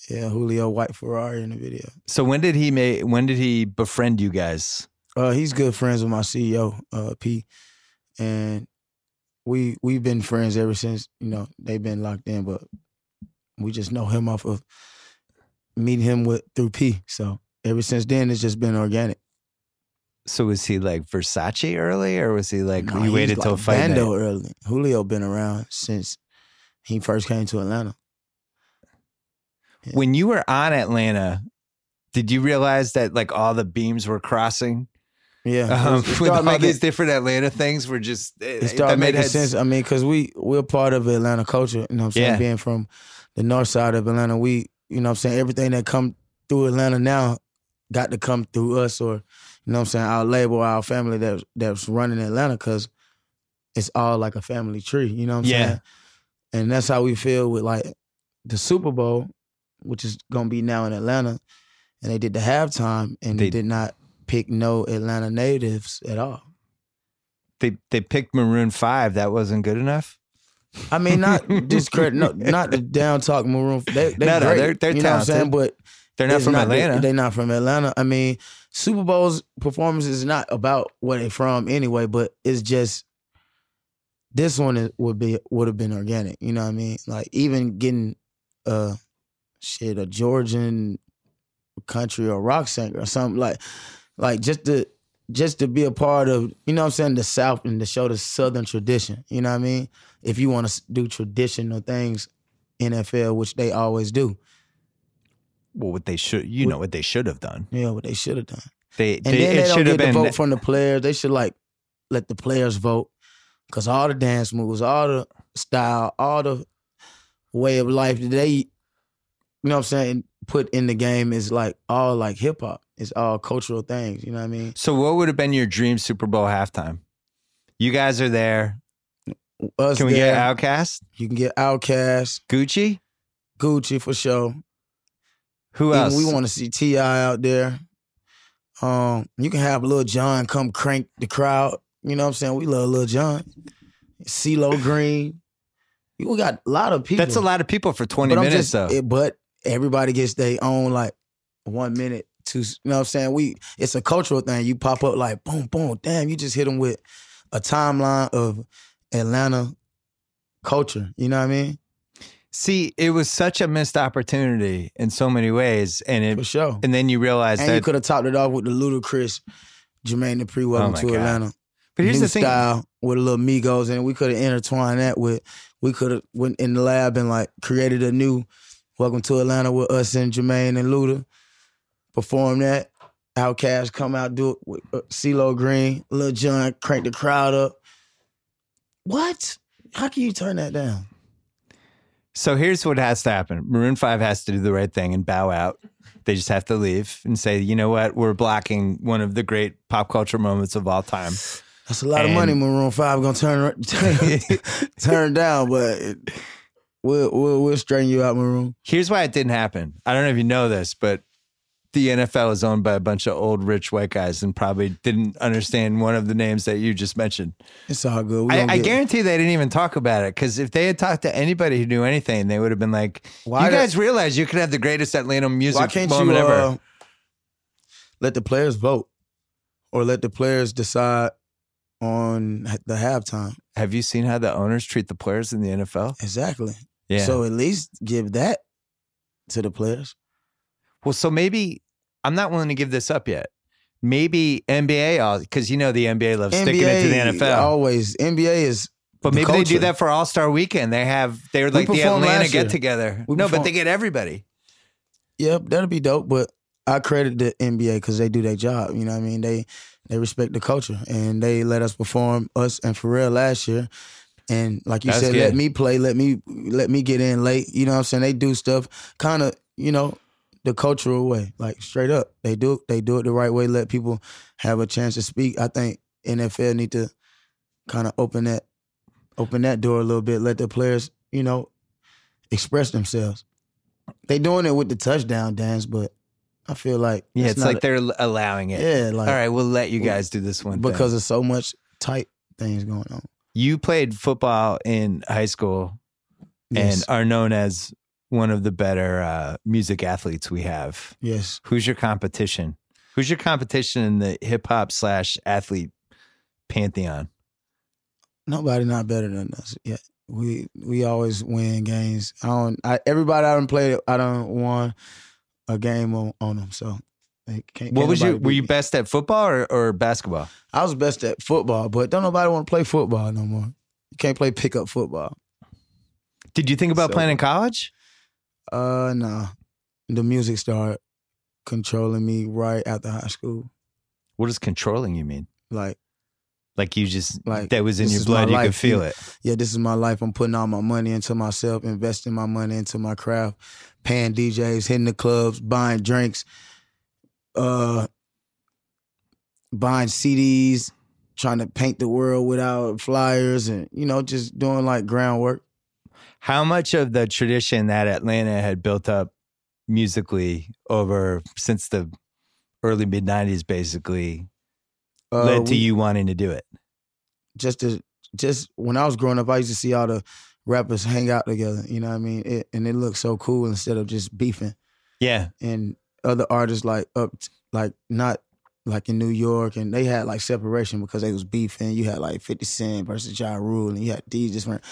Yeah, Julio white Ferrari in the video. So when did he make? When did he befriend you guys? Uh, he's good friends with my CEO, uh, P, and we we've been friends ever since. You know, they've been locked in, but we just know him off of meeting him with through P. So ever since then, it's just been organic. So was he like Versace early, or was he like you he's waited till like fight night? Early. Julio been around since he first came to Atlanta. When you were on Atlanta, did you realize that like all the beams were crossing? Yeah, Um, with all making- these different Atlanta things were just it, it started making heads- sense. I mean, because we we're part of Atlanta culture. You know what I'm saying? Yeah. Being from the north side of Atlanta, we you know what I'm saying everything that come through Atlanta now got to come through us or you know what I'm saying our label, our family that that's running Atlanta because it's all like a family tree. You know what I'm Yeah. saying? And that's how we feel with like the Super Bowl, which is gonna be now in Atlanta, and they did the halftime and They- did not pick no Atlanta natives at all. They they picked Maroon Five. That wasn't good enough. I mean, not discredit, no, not the down talk Maroon. They, they No, no, they're- they're you know what I'm saying? But They're not from Atlanta. They, they're not from Atlanta. I mean, Super Bowl's performance is not about where they're from anyway, but it's just this one would be would have been organic. You know what I mean? Like even getting uh shit a Georgian country or rock singer or something like like just to just to be a part of you know what I'm saying the South and to show the Southern tradition. You know what I mean? If you want to do traditional things, NFL, which they always do. well, what they should, you know, what they should have done. Yeah, what they should have done. They, And they then they don't should have get the vote from the players. They should like let the players vote because all the dance moves, all the style, all the way of life that they, you know what I'm saying, put in the game is like all like hip hop. It's all cultural things. You know what I mean? so, what would have been your dream Super Bowl halftime? You guys are there. Us Can we there, get Outkast, You can get Outkast, Gucci? Gucci for sure. Who Even else? we want to see T.I. out there. Um, you can have Lil Jon come crank the crowd. You know what I'm saying? We love Lil Jon. CeeLo Green. We got a lot of people. That's a lot of people for twenty But minutes, just- though. it- but everybody gets their own like one minute. To you know what I'm saying? We it's a cultural thing. You pop up like boom, boom, damn. You just hit them with a timeline of Atlanta culture. You know what I mean? See, it was such a missed opportunity in so many ways, and it For sure. and then you realize And you could have topped it off with the Ludacris Jermaine Dupri welcome Oh to God. Atlanta. But here's New the thing: style with a little Migos, and we could have intertwined that with. We could have went in the lab and like created a new "Welcome to Atlanta" with us and Jermaine and Luda. Perform that. Outkast come out do it with uh, CeeLo Green, Lil Jon crank the crowd up. What? How can you turn that down? So here's what has to happen: Maroon Five has to do the right thing and bow out. They just have to leave and say, you know what, we're blocking one of the great pop culture moments of all time. That's a lot And- of money. Maroon Five gonna turn turn, turn down, but it- we'll, we'll we'll straighten you out, Maroon. Here's why it didn't happen. I don't know if you know this, but the NFL is owned by a bunch of old rich white guys and probably didn't understand one of the names that you just mentioned. It's all good. I, I guarantee they didn't even talk about it because if they had talked to anybody who knew anything, they would have been like, Why "You guys realize you could have the greatest Atlanta music Why can't you ever." uh, let the players vote, or let the players decide on the halftime? have you seen how the owners treat the players in the NFL? Exactly. Yeah. So at least give that to the players. well, so maybe I'm not willing to give this up yet. Maybe NBA, because uh, you know the NBA loves sticking it to the NFL. always NBA is but maybe they do that for All Star Weekend. They have they're like the Atlanta get together. We No, but they get everybody. Yep, that'll be dope. But I credit the NBA because they do their job. You know what I mean? They they respect the culture and they let us perform us and Pharrell last year. And like you That's said, good. let me play, let me let me get in late. You know what I'm saying? They do stuff kind of, you know, the cultural way, like straight up. They do they do it the right way. Let people have a chance to speak. I think NFL need to kind of open that open that door a little bit. Let the players, you know, express themselves. They doing it with the touchdown dance, but I feel like Yeah, it's like a- they're allowing it. yeah, like All right, we'll let you guys do this one thing. because of so much tight things going on. You played football in high school Yes, and are known as one of the better uh, music athletes we have. yes. Who's your competition? Who's your competition in the hip hop slash athlete pantheon? Nobody not better than us Yeah, We we always win games. I don't. I, everybody I don't play. I don't won a game on, on them. So can't. What can't was you? Were you me. best at football or, or basketball? I was best at football, but don't nobody want to play football no more. You can't play pickup football. Did you think about So- playing in college? Uh, nah. The music started controlling me right after high school. What does controlling you mean? Like, Like you just Like, that was in your blood, you could feel it. yeah, this is my life. I'm putting all my money into myself, investing my money into my craft, paying DJs, hitting the clubs, buying drinks, uh, buying CDs, trying to paint the world without flyers, and you know, just doing like groundwork. How much of the tradition that Atlanta had built up musically over since the early mid '90s, basically, Uh, led to we- you wanting to do it? just to just when I was growing up, I used to see all the rappers hang out together. You know what I mean? It, and it looked so cool instead of just beefing. Yeah, and other artists like up t- like not like in New York and they had like separation because they was beefing. You had like 50 Cent versus Ja Rule and you had these different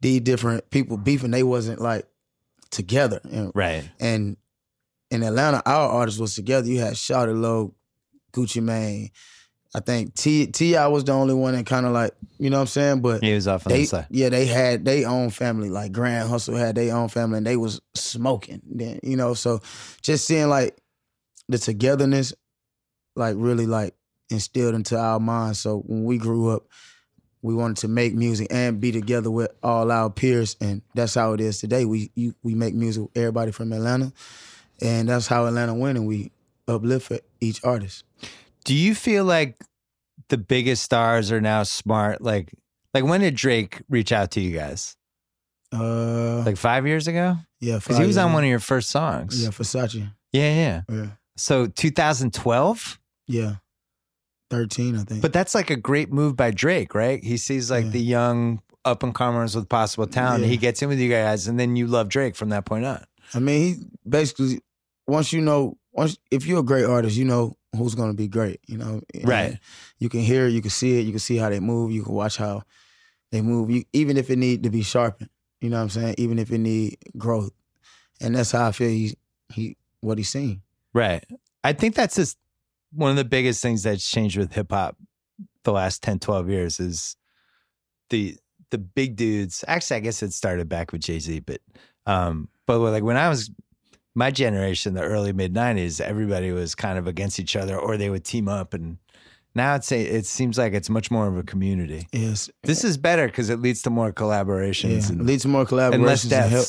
these different people beefing. They wasn't like together. And, right. and in Atlanta, our artists was together. You had Shawty Lo, Gucci Mane. I think T T.I. was the only one that kind of like, you know what I'm saying? But He was off on they, the side. yeah, they had their own family. Like Grand Hustle had their own family, and they was smoking. Then you know, so just seeing like the togetherness, like really like instilled into our minds. So when we grew up, we wanted to make music and be together with all our peers, and that's how it is today. We you, we make music with everybody from Atlanta, and that's how Atlanta went, and we uplift for each artist. Do you feel like the biggest stars are now smart? Like, like when did Drake reach out to you guys? Uh, Like five years ago? yeah, Because he was on one of your first songs. Yeah, Versace. yeah, yeah. Yeah, So 2012. yeah, thirteen, I think. But that's like a great move by Drake, right? He sees like Yeah. the young up and comers with possible talent. Yeah. He gets in with you guys, and then you love Drake from that point on. I mean, he basically once you know once if you're a great artist, you know who's going to be great. You know, And Right. You can hear, it, you can see it, you can see how they move, you can watch how they move. You, even if it need to be sharpened, you know what I'm saying. Even if it need growth, and that's how I feel. He he what he's seen. Right. I think that's just one of the biggest things that's changed with hip hop the last 10, 12 years is the the big dudes. Actually, I guess it started back with Jay Z, but um, but like when I was my generation, the early mid '90s, everybody was kind of against each other, or they would team up, and now it's a, it seems like it's much more of a community. Yes, This is better because it leads to more yeah. collaborations and, leads to more and less collaborations and, help,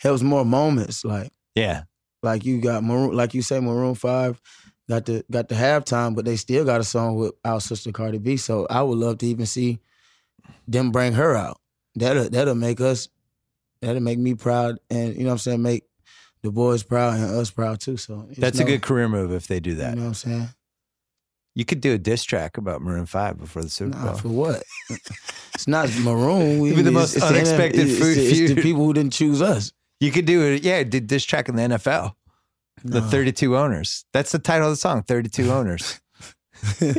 helps more moments. Like Yeah, like you got Maroon, like you say, Maroon Five got the got the halftime, but they still got a song with our sister Cardi B. So I would love to even see them bring her out. That'll that'll make us, that'll make me proud, and you know what I'm saying, make the boys proud and us proud too. So it's that's a good career move if they do that. You know what I'm saying? You could do a diss track about Maroon Five before the Super Nah, Bowl. for what? it's not Maroon. We, It'd be the it's- most it's unexpected it's, food it's, the people who didn't choose us. You could do it. Yeah, did diss track in the NFL. The 32 owners. That's the title of the song. 32 owners.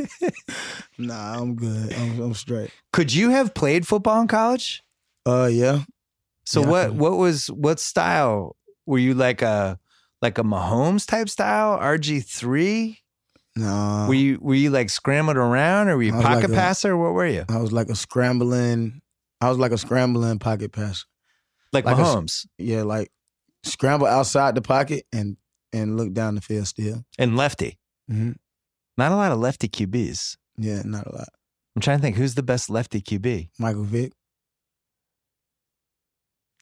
Nah, I'm good. I'm, I'm straight. Could you have played football in college? Uh, yeah. So Yeah, what what was what style were you like a like a Mahomes type style RG three? No, Were you were you like scrambling around or were you. I pocket like a- passer? What were you I was like a scrambling. I was like a scrambling pocket passer. like, like a Mahomes Yeah, like scramble outside the pocket and and look down the field still. and lefty? Mhm. Not a lot of lefty QBs. Yeah, not a lot. I'm trying to think who's the best lefty QB. Michael Vick.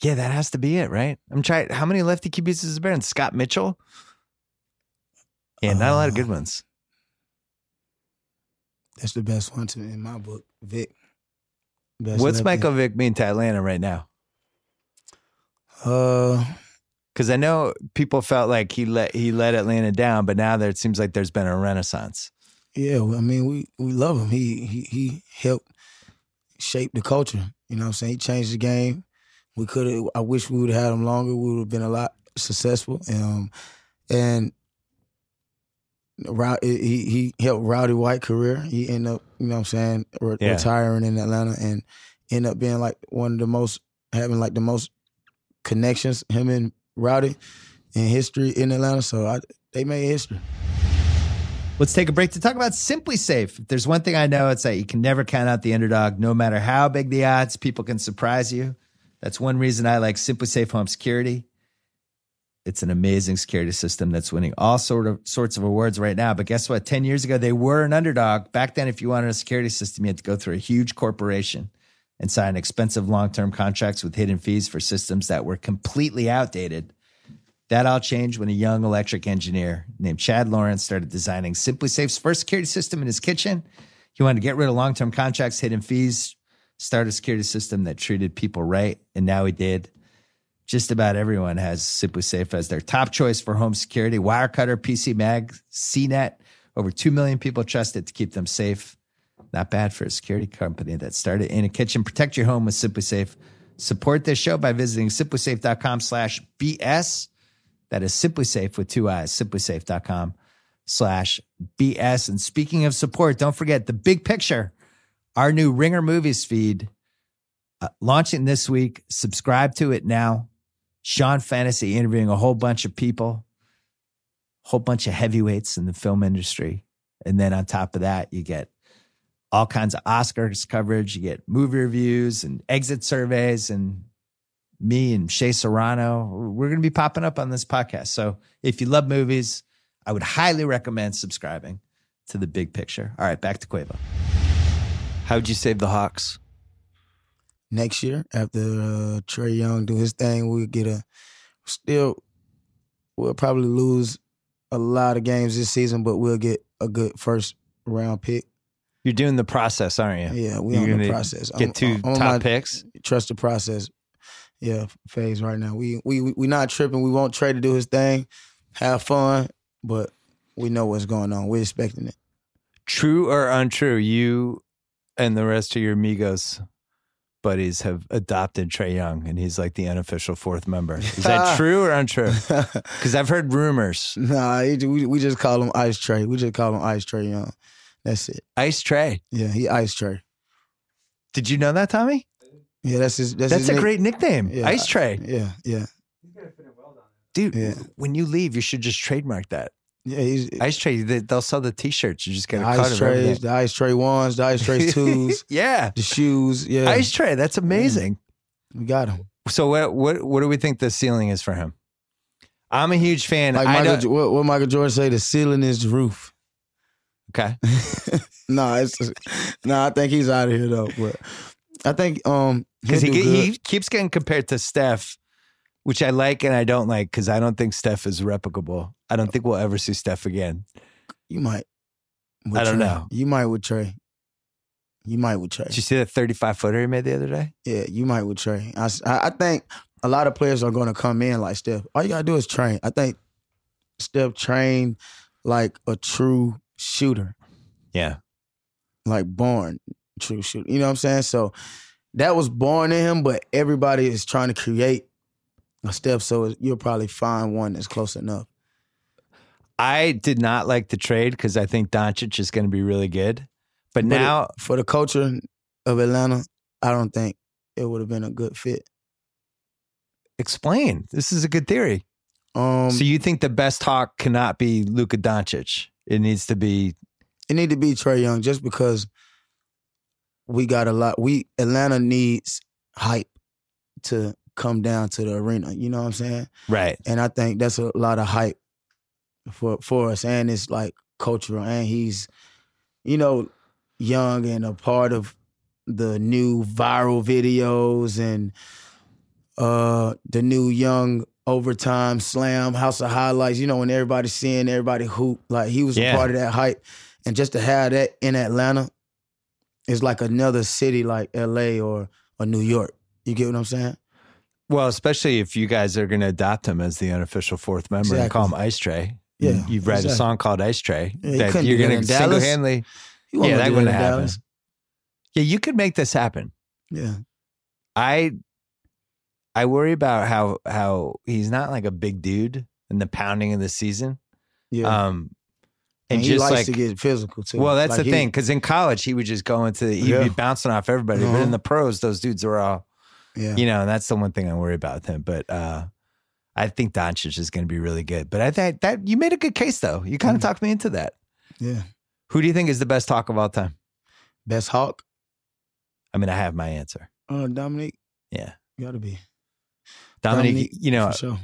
Yeah, that has to be it, right? I'm trying. How many lefty QBs is there? And Scott Mitchell. Yeah, not a lot of good Uh, ones. That's the best one to in my book. Vick. Best What's lefty. Michael Vick mean to Atlanta right now? Uh, Because I know people felt like he let he let Atlanta down, but now there it seems like there's been a renaissance. yeah. I mean, we we love him. He he he helped shape the culture. You know what I'm saying? He changed the game. We could have. I wish we would have had him longer. We would have been a lot successful. Um, and Rou- he he helped Roddy White career. He ended up, you know what I'm saying, re- Yeah. retiring in Atlanta and ended up being like one of the most having like the most connections him and Roddy in history in Atlanta. So I, they made history. Let's take a break to talk about SimpliSafe. If there's one thing I know, it's that you can never count out the underdog. No matter how big the odds, people can surprise you. That's one reason I like SimpliSafe Home Security. It's an amazing security system that's winning all sort of sorts of awards right now. But guess what? 10 years ago, they were an underdog. Back then, if you wanted a security system, you had to go through a huge corporation and sign expensive long term contracts with hidden fees for systems that were completely outdated. That all changed when a young electric engineer named Chad Laurans started designing SimpliSafe's first security system in his kitchen. He wanted to get rid of long term contracts, hidden fees, start a security system that treated people right. And now he did. Just about everyone has SimpliSafe as their top choice for home security. Wirecutter, PC Mag, CNET. Over 2 million people trust it to keep them safe. Not bad for a security company that started in a kitchen. Protect your home with SimpliSafe. Support this show by visiting simplisafe.com slash BS. That is SimpliSafe with two eyes, simplisafe.com slash BS. And speaking of support, don't forget the big picture, our new Ringer Movies feed, uh, launching this week. Subscribe to it now. Sean Fennessey interviewing a whole bunch of people, whole bunch of heavyweights in the film industry. And then on top of that, you get all kinds of Oscars coverage. You get movie reviews and exit surveys and me and Shea Serrano. We're going to be popping up on this podcast. So if you love movies, I would highly recommend subscribing to the big picture. All right, back to Quavo. How'd you save the Hawks? next year after uh, Trae Young do his thing, we'll get a still we'll probably lose a lot of games this season, but we'll get a good first round pick. You're doing the process, aren't you? Yeah, we You're on the process. Get I'm- 2 I'm top my picks. Trust the process. Yeah, phase right now. We we we we not tripping. We want Trae to do his thing, have fun, but we know what's going on. We're expecting it. True or untrue, you and the rest of your Migos buddies have adopted Trae Young, and he's like the unofficial fourth member. Is that true or untrue? Because I've heard rumors. nah, he, we we just call him Ice Trae. We just call him Ice Trae Young. That's it. Ice Trae. Yeah, he Ice Trae. Did you know that, Tommy? Yeah, that's his. That's, That's his a nick- great nickname. Yeah. Ice Trae. Yeah, yeah, Dude, Yeah. when you leave, you should just trademark that. Yeah. He's Ice Trae, they, they'll sell the t shirts. You just gotta cut Ice Trays, the Ice Tray ones, the Ice Tray twos, yeah. the shoes. Yeah, Ice Trae, that's amazing. we got him. So, what, what, what do we think the ceiling is for him? I'm a huge fan. Like Michael, what, what Michael Jordan say? The ceiling is the roof. okay. no, it's no. I think he's out of here though. But I think um because he he'll do get, good. he keeps getting compared to Steph, which I like and I don't like because I don't think Steph is replicable. I don't oh. think we'll ever see Steph again. you might. with I don't Trae. know. You might with Trae. You might with Trae. Did you see that 35 footer he made the other day? Yeah, you might with Trae. I, I think a lot of players are going to come in like Steph. All you got to do is train. I think Steph trained like a true shooter, Yeah. like born true shooter. You know what I'm saying? So that was born in him, but everybody is trying to create a Steph. So you'll probably find one that's close enough. I did not like the trade because I think Doncic is going to be really good. But, But it- now, For the culture of Atlanta, I don't think it would have been a good fit. explain. This is a good theory. Um, so you think the best talk cannot be Luka Doncic? It needs to be it need to be Trae Young just because we got a lot. We Atlanta needs hype to come down to the arena. You know what I'm saying? right. And I think that's a lot of hype for for us, and it's like cultural. And he's, you know, young and a part of the new viral videos and uh the new young overtime slam house of highlights. You know, when everybody's seeing everybody hoop, like he was Yeah. a part of that hype, and just to have that in Atlanta is like another city like L.A. or or New York. You get what I'm saying? Well, especially if you guys are going to adopt him as the unofficial fourth member and call him Ice Trae. Yeah, You've read a song called Ice Trae Yeah, that you're going to single handedly. Yeah, that do wouldn't happen. Dallas. Yeah, you could make this happen. Yeah. I I worry about how how he's not like a big dude in the pounding of the season. Yeah. Um and, and he just likes like to get physical too. well, that's Like the he- thing because in college he would just go into he'd Yeah. be bouncing off everybody, but in Uh-huh. the pros those dudes are all Yeah. you know, and that's the one thing I worry about with him. But uh I think Doncic is going to be really good. But I think that you made a good case though. You kind of Mhm. talked me into that. Yeah. Who do you think is the best Hawk of all time? Best Hawk. I mean, I have my answer. Uh, Dominique. Yeah. Gotta be. Dominique, Dominique, you know, sure.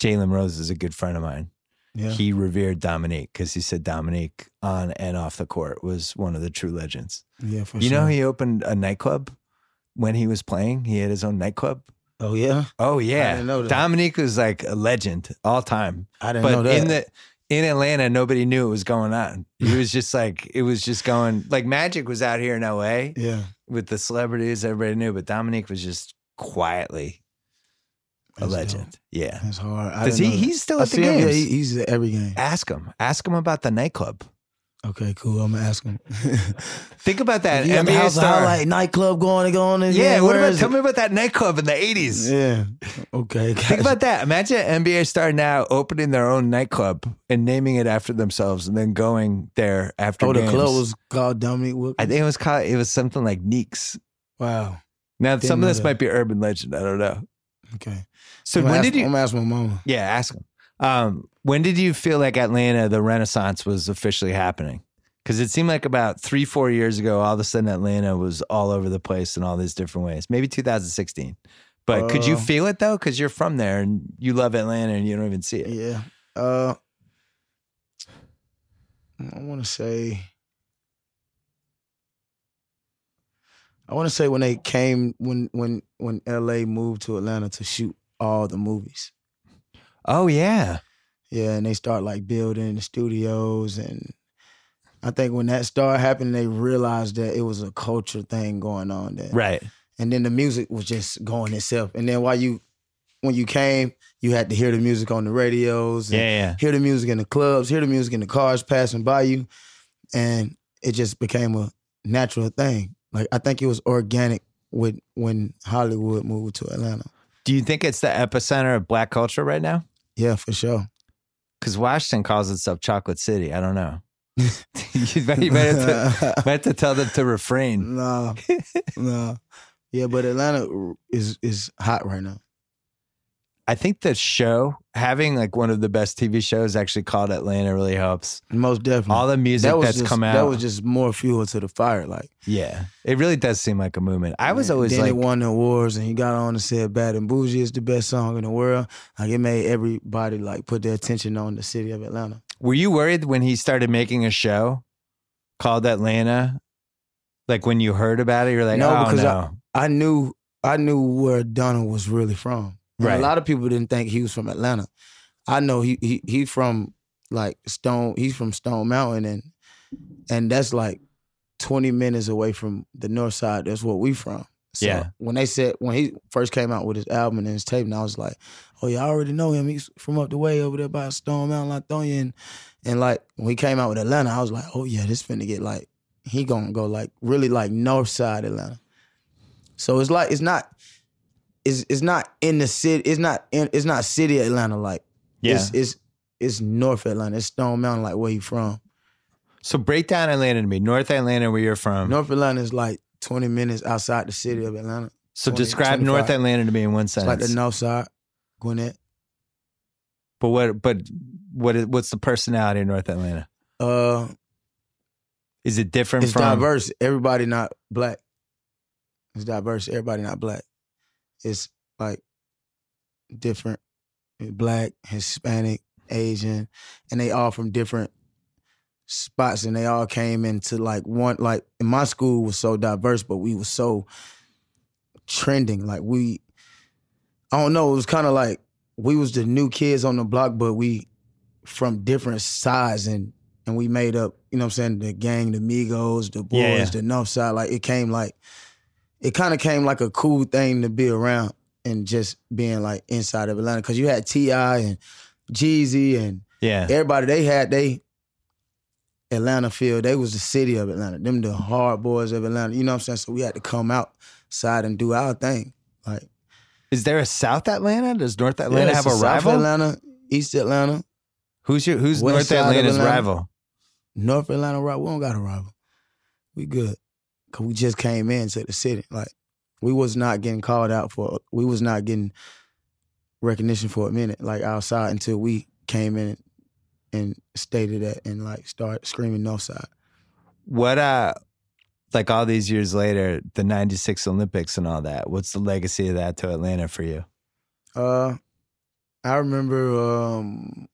Jalen Rose is a good friend of mine. Yeah. He revered Dominique because he said Dominique on and off the court was one of the true legends. yeah, for you sure. know, he opened a nightclub when he was playing. He had his own nightclub. oh yeah. Oh yeah, didn't know that. Dominique was like a legend all time. I didn't know But that. in the in Atlanta, nobody knew what was going on. He was just like it was just going like Magic was out here in L.A. yeah. with the celebrities, everybody knew, but Dominique was just quietly a That's legend. dope. Yeah. That's hard. Does he? He's still I at the see him. Yeah, games. he, he's at every game. ask him. Ask him about the nightclub. Okay, cool. I'm gonna ask him. Think about that you got the NBA house star. highlight nightclub going and going. And yeah. What about? Tell it? me about that nightclub in the eighties. Yeah. Okay. Think about that. Imagine an NBA star now opening their own nightclub and naming it after themselves, and then going there after Oh, the games. club was called Dominique Wilkins. I think it was called. It was something like Neeks. wow. Now, Didn't some of this that. might be urban legend. I don't know. Okay. So I'm when gonna did you? I'm gonna ask my mama. Yeah, ask him. Um, when did you feel like Atlanta, the Renaissance, was officially happening? Because it seemed like about three, four years ago, all of a sudden Atlanta was all over the place in all these different ways. Maybe 2016. But could you Uh, feel it though? Because you're from there and you love Atlanta and you don't even see it. Yeah. Uh, I want to say. I want to say when they came when when when L.A. moved to Atlanta to shoot all the movies. Oh yeah, Yeah, and they start like building the studios, and I think when that started happening, they realized that it was a culture thing going on there. right. and then the music was just going itself. And then while you, when you came, you had to hear the music on the radios, Yeah, yeah. hear the music in the clubs, hear the music in the cars passing by you, and it just became a natural thing. Like I think it was organic with when Hollywood moved to Atlanta. Do you think it's the epicenter of black culture right now? Yeah, for sure. Because Washington calls itself Chocolate City. I don't know. you might, you might have to, might have to tell them to refrain. no, no. Yeah, but Atlanta is is hot right now. I think the show having like one of the best TV shows actually called Atlanta really helps. Most definitely. All the music that was that's just, come out. That was just more fuel to the fire. Like yeah, it really does seem like a movement. I was always then like, it won the awards, and he got on and said "Bad and Bougie" is the best song in the world. Like it made everybody like put their attention on the city of Atlanta. were you worried when he started making a show called Atlanta? Like when you heard about it, you're like, No, oh because no. I knew I knew where Donald was really from. And Right. A lot of people didn't think he was from Atlanta. I know he he he from like Stone. He's from Stone Mountain, and and that's like twenty minutes away from the north side. That's where we from. So Yeah. When they said when he first came out with his album and his tape, and I was like, oh yeah, I already know him. He's from up the way over there by Stone Mountain, Lithonia, and and like when he came out with Atlanta, I was like, oh yeah, this finna get like he gonna go like really like north side Atlanta. So it's like it's not it's it's not in the city. It's not in it's not city Atlanta like. Yeah. It's it's it's North Atlanta. It's Stone Mountain like where you from. so break down Atlanta to me. North Atlanta, where you're from. North Atlanta is like 20 minutes outside the city of Atlanta. So 20, describe North Atlanta to me in one sentence. It's like the north side, Gwinnett. but what? But what? Is, what's the personality of North Atlanta? Uh, Is it different it's from? diverse. Everybody not black. It's diverse. Everybody not black. It's like different, eh, black, Hispanic, Asian, and they all from different spots, and they all came into like one. Like in my school was so diverse, but we was so trending. Like we, I don't know. It was kind of like we was the new kids on the block, but we from different sides and and we made up, you know what I'm saying, the gang, the Migos, the boys, Yeah, yeah. the North Side. Like it came like it kind of came like a cool thing to be around and just being like inside of Atlanta. Cause you had T.I. and Jeezy and yeah. everybody, they had they Atlanta feel. They was the city of Atlanta. Them the hard boys of Atlanta. You know what I'm saying? So we had to come outside and do our thing. Like Is there a South Atlanta? Does North Atlanta yeah, have a South rival? Atlanta, East Atlanta, Who's your? Who's West North Atlanta's Atlanta. rival? North Atlanta rival. We don't got a rival. We good. Cause we just came into the city. Like we was not getting called out for we was not getting recognition for a minute, like outside until we came in and stated that and like start screaming north side. What? Uh, like all these years later, the '96 Olympics and all that. What's the legacy of that to Atlanta for you? Uh I remember um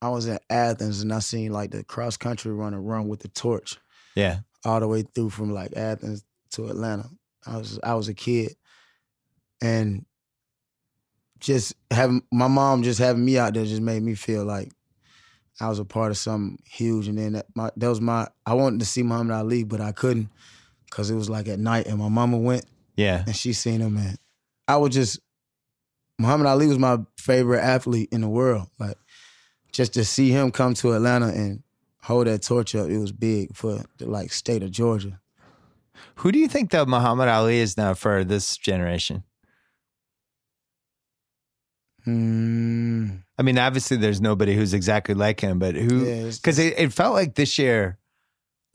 I was in Athens and I seen like the cross country runner run with the torch. Yeah. All the way through from like Athens to Atlanta. I was I was a kid, and just having my mom just having me out there just made me feel like I was a part of something huge. And then that, my, that was my I wanted to see Muhammad Ali, but I couldn't because it was like at night, and my mama went Yeah. and she seen him, and I was just Muhammad Ali was my favorite athlete in the world. Like just to see him come to Atlanta and hold that torch up, it was big for the like state of Georgia. Who do you think that Muhammad Ali is now for this generation? Hmm. I mean, obviously, there's nobody who's exactly like him, but who? Yeah, Because it, it felt like this year,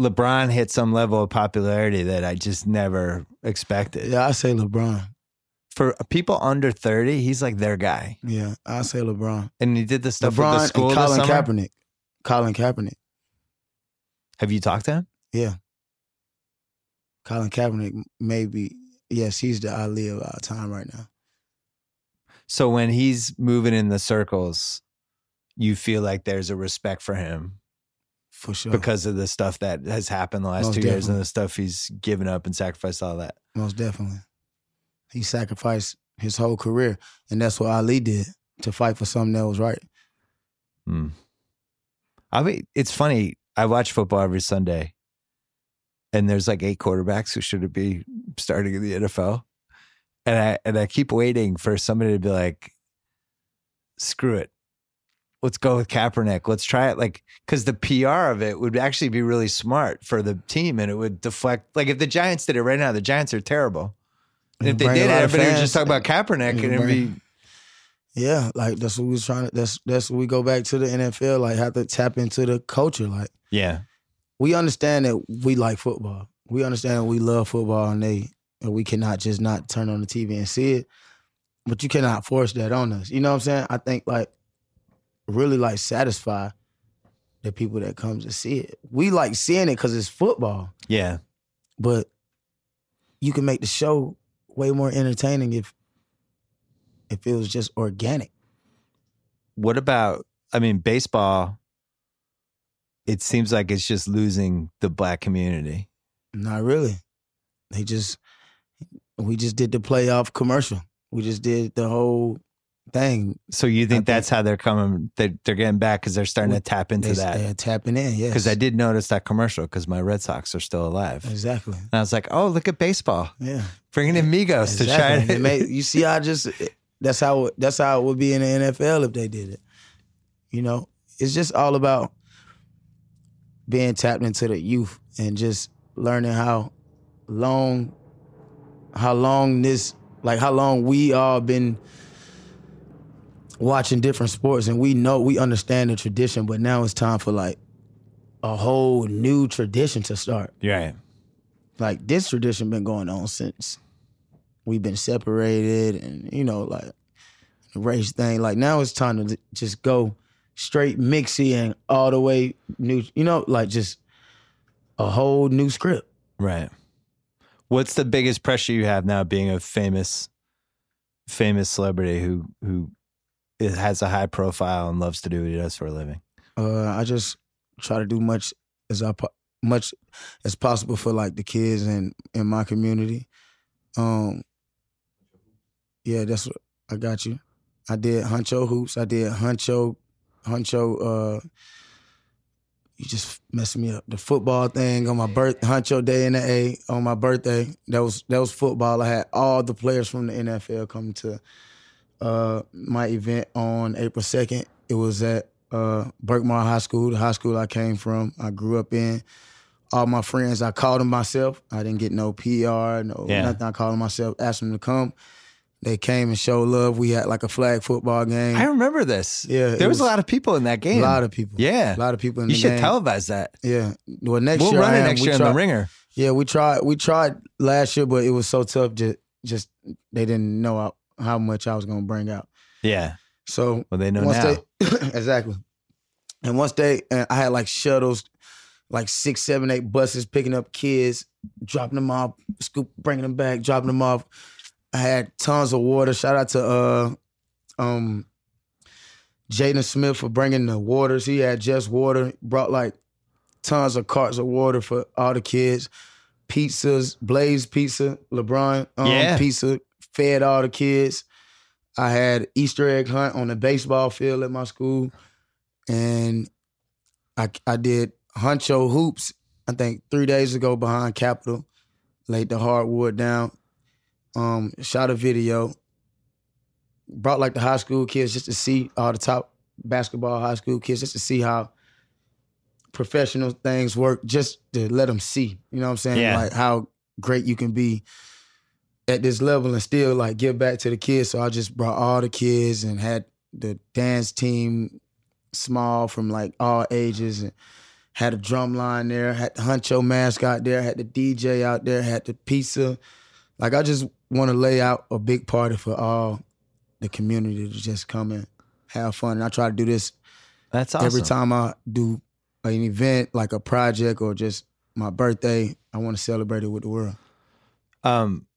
LeBron hit some level of popularity that I just never expected. Yeah, I say LeBron. For people under 30, he's like their guy. Yeah, I say LeBron. And he did the stuff with the LeBron school and Colin. Kaepernick. Colin Kaepernick. Have you talked to him? Yeah. Colin Kaepernick maybe yes, he's the Ali of our time right now. So when he's moving in the circles, you feel like there's a respect for him For sure. because of the stuff that has happened the last Most two years and the stuff he's given up and sacrificed all that. Most definitely. He sacrificed his whole career. And that's what Ali did to fight for something that was right. Hmm. I mean, it's funny. I watch football every Sunday, and there's like eight quarterbacks who should be starting in the NFL, and I and I keep waiting for somebody to be like, "Screw it, let's go with Kaepernick. Let's try it." Like, because the PR of it would actually be really smart for the team, and it would deflect. Like, if the Giants did it right now, the Giants are terrible. And if they did it, everybody would just talk about Kaepernick, and It'd be Yeah, like that's what we was trying to that's that's what we go back to the NFL, like have to tap into the culture. Like yeah, we understand that we like football. We understand that we love football and they and we cannot just not turn on the TV and see it. But you cannot force that on us. You know what I'm saying? I think like really like satisfy the people that comes to see it. We like seeing it because it's football, yeah. but you can make the show way more entertaining if if it was just organic. what about i mean baseball it seems like it's just losing the black community Not really. They just we just did the playoff commercial. We just did the whole thing. so you think think- that's how they're coming they're, they're getting back because they're starting to tap into They, that They're tapping in, yes. because i did notice that commercial because my red sox are still alive Exactly. and i was like oh look at baseball Yeah. bringing in migos Exactly. to made- you see, I just that's how that's how it would be in the NFL if they did it. You know, it's just all about being tapped into the youth and just learning how long, how long this, like how long we all been watching different sports and we know we understand the tradition, but now it's time for like a whole new tradition to start yeah like this tradition been going on since we've been separated and you know like the race thing. Like now it's time to just go straight mixy and all the way new. You know, like just a whole new script. Right. What's the biggest pressure you have now being a famous famous celebrity who who has a high profile and loves to do what he does for a living? Uh, I just try to do much as I po- much as possible for like the kids and in my community. Um, yeah, that's what I got you. I did Huncho hoops. I did Huncho, Huncho. Uh, you just messed me up. The football thing on my birth, Huncho Day in the A on my birthday. That was that was football. I had all the players from the NFL come to uh, my event on April second. It was at uh, Berkmar High School, the high school I came from. I grew up in. All my friends, I called them myself. I didn't get no PR, no Yeah. nothing. I called them myself, asked them to come. They came and showed love. We had like a flag football game. I remember this. Yeah, There was, was- a lot of people in that game. a lot of people. Yeah. a lot of people in the game. You should game. televise that. Yeah. Well, next year. we'll year run I it next We year in try- the ringer. Yeah, we tried. We tried last year, but it was so tough. Just, just they didn't know how, how much I was gonna bring out. Yeah. So Well, they know now. they exactly, and once they, and I had like shuttles, like six, seven, eight buses picking up kids, dropping them off, scoop, bringing them back, dropping them off. I had tons of water. Shout out to uh, um, Jaden Smith for bringing the waters. He had just water. Brought like tons of carts of water for all the kids. Pizzas, Blaze Pizza, LeBron um, Yeah. Pizza, fed all the kids. I had Easter egg hunt on the baseball field at my school, and I I did Huncho hoops. I think three days ago behind Capitol, laid the hardwood down. Um, shot a video. Brought like the high school kids just to see all the top basketball high school kids just to see how professional things work. Just to let them see, you know what I'm saying? Yeah. Like how great you can be at this level and still like give back to the kids. So I just brought all the kids and had the dance team small from like all ages and had a drum line there, had the Huncho mascot there, had the DJ out there, had the pizza. Like I just want to lay out a big party for all the community to just come and have fun. And I try to do this That's awesome. every time I do an event, like a project or just my birthday. I want to celebrate it with the world. Um,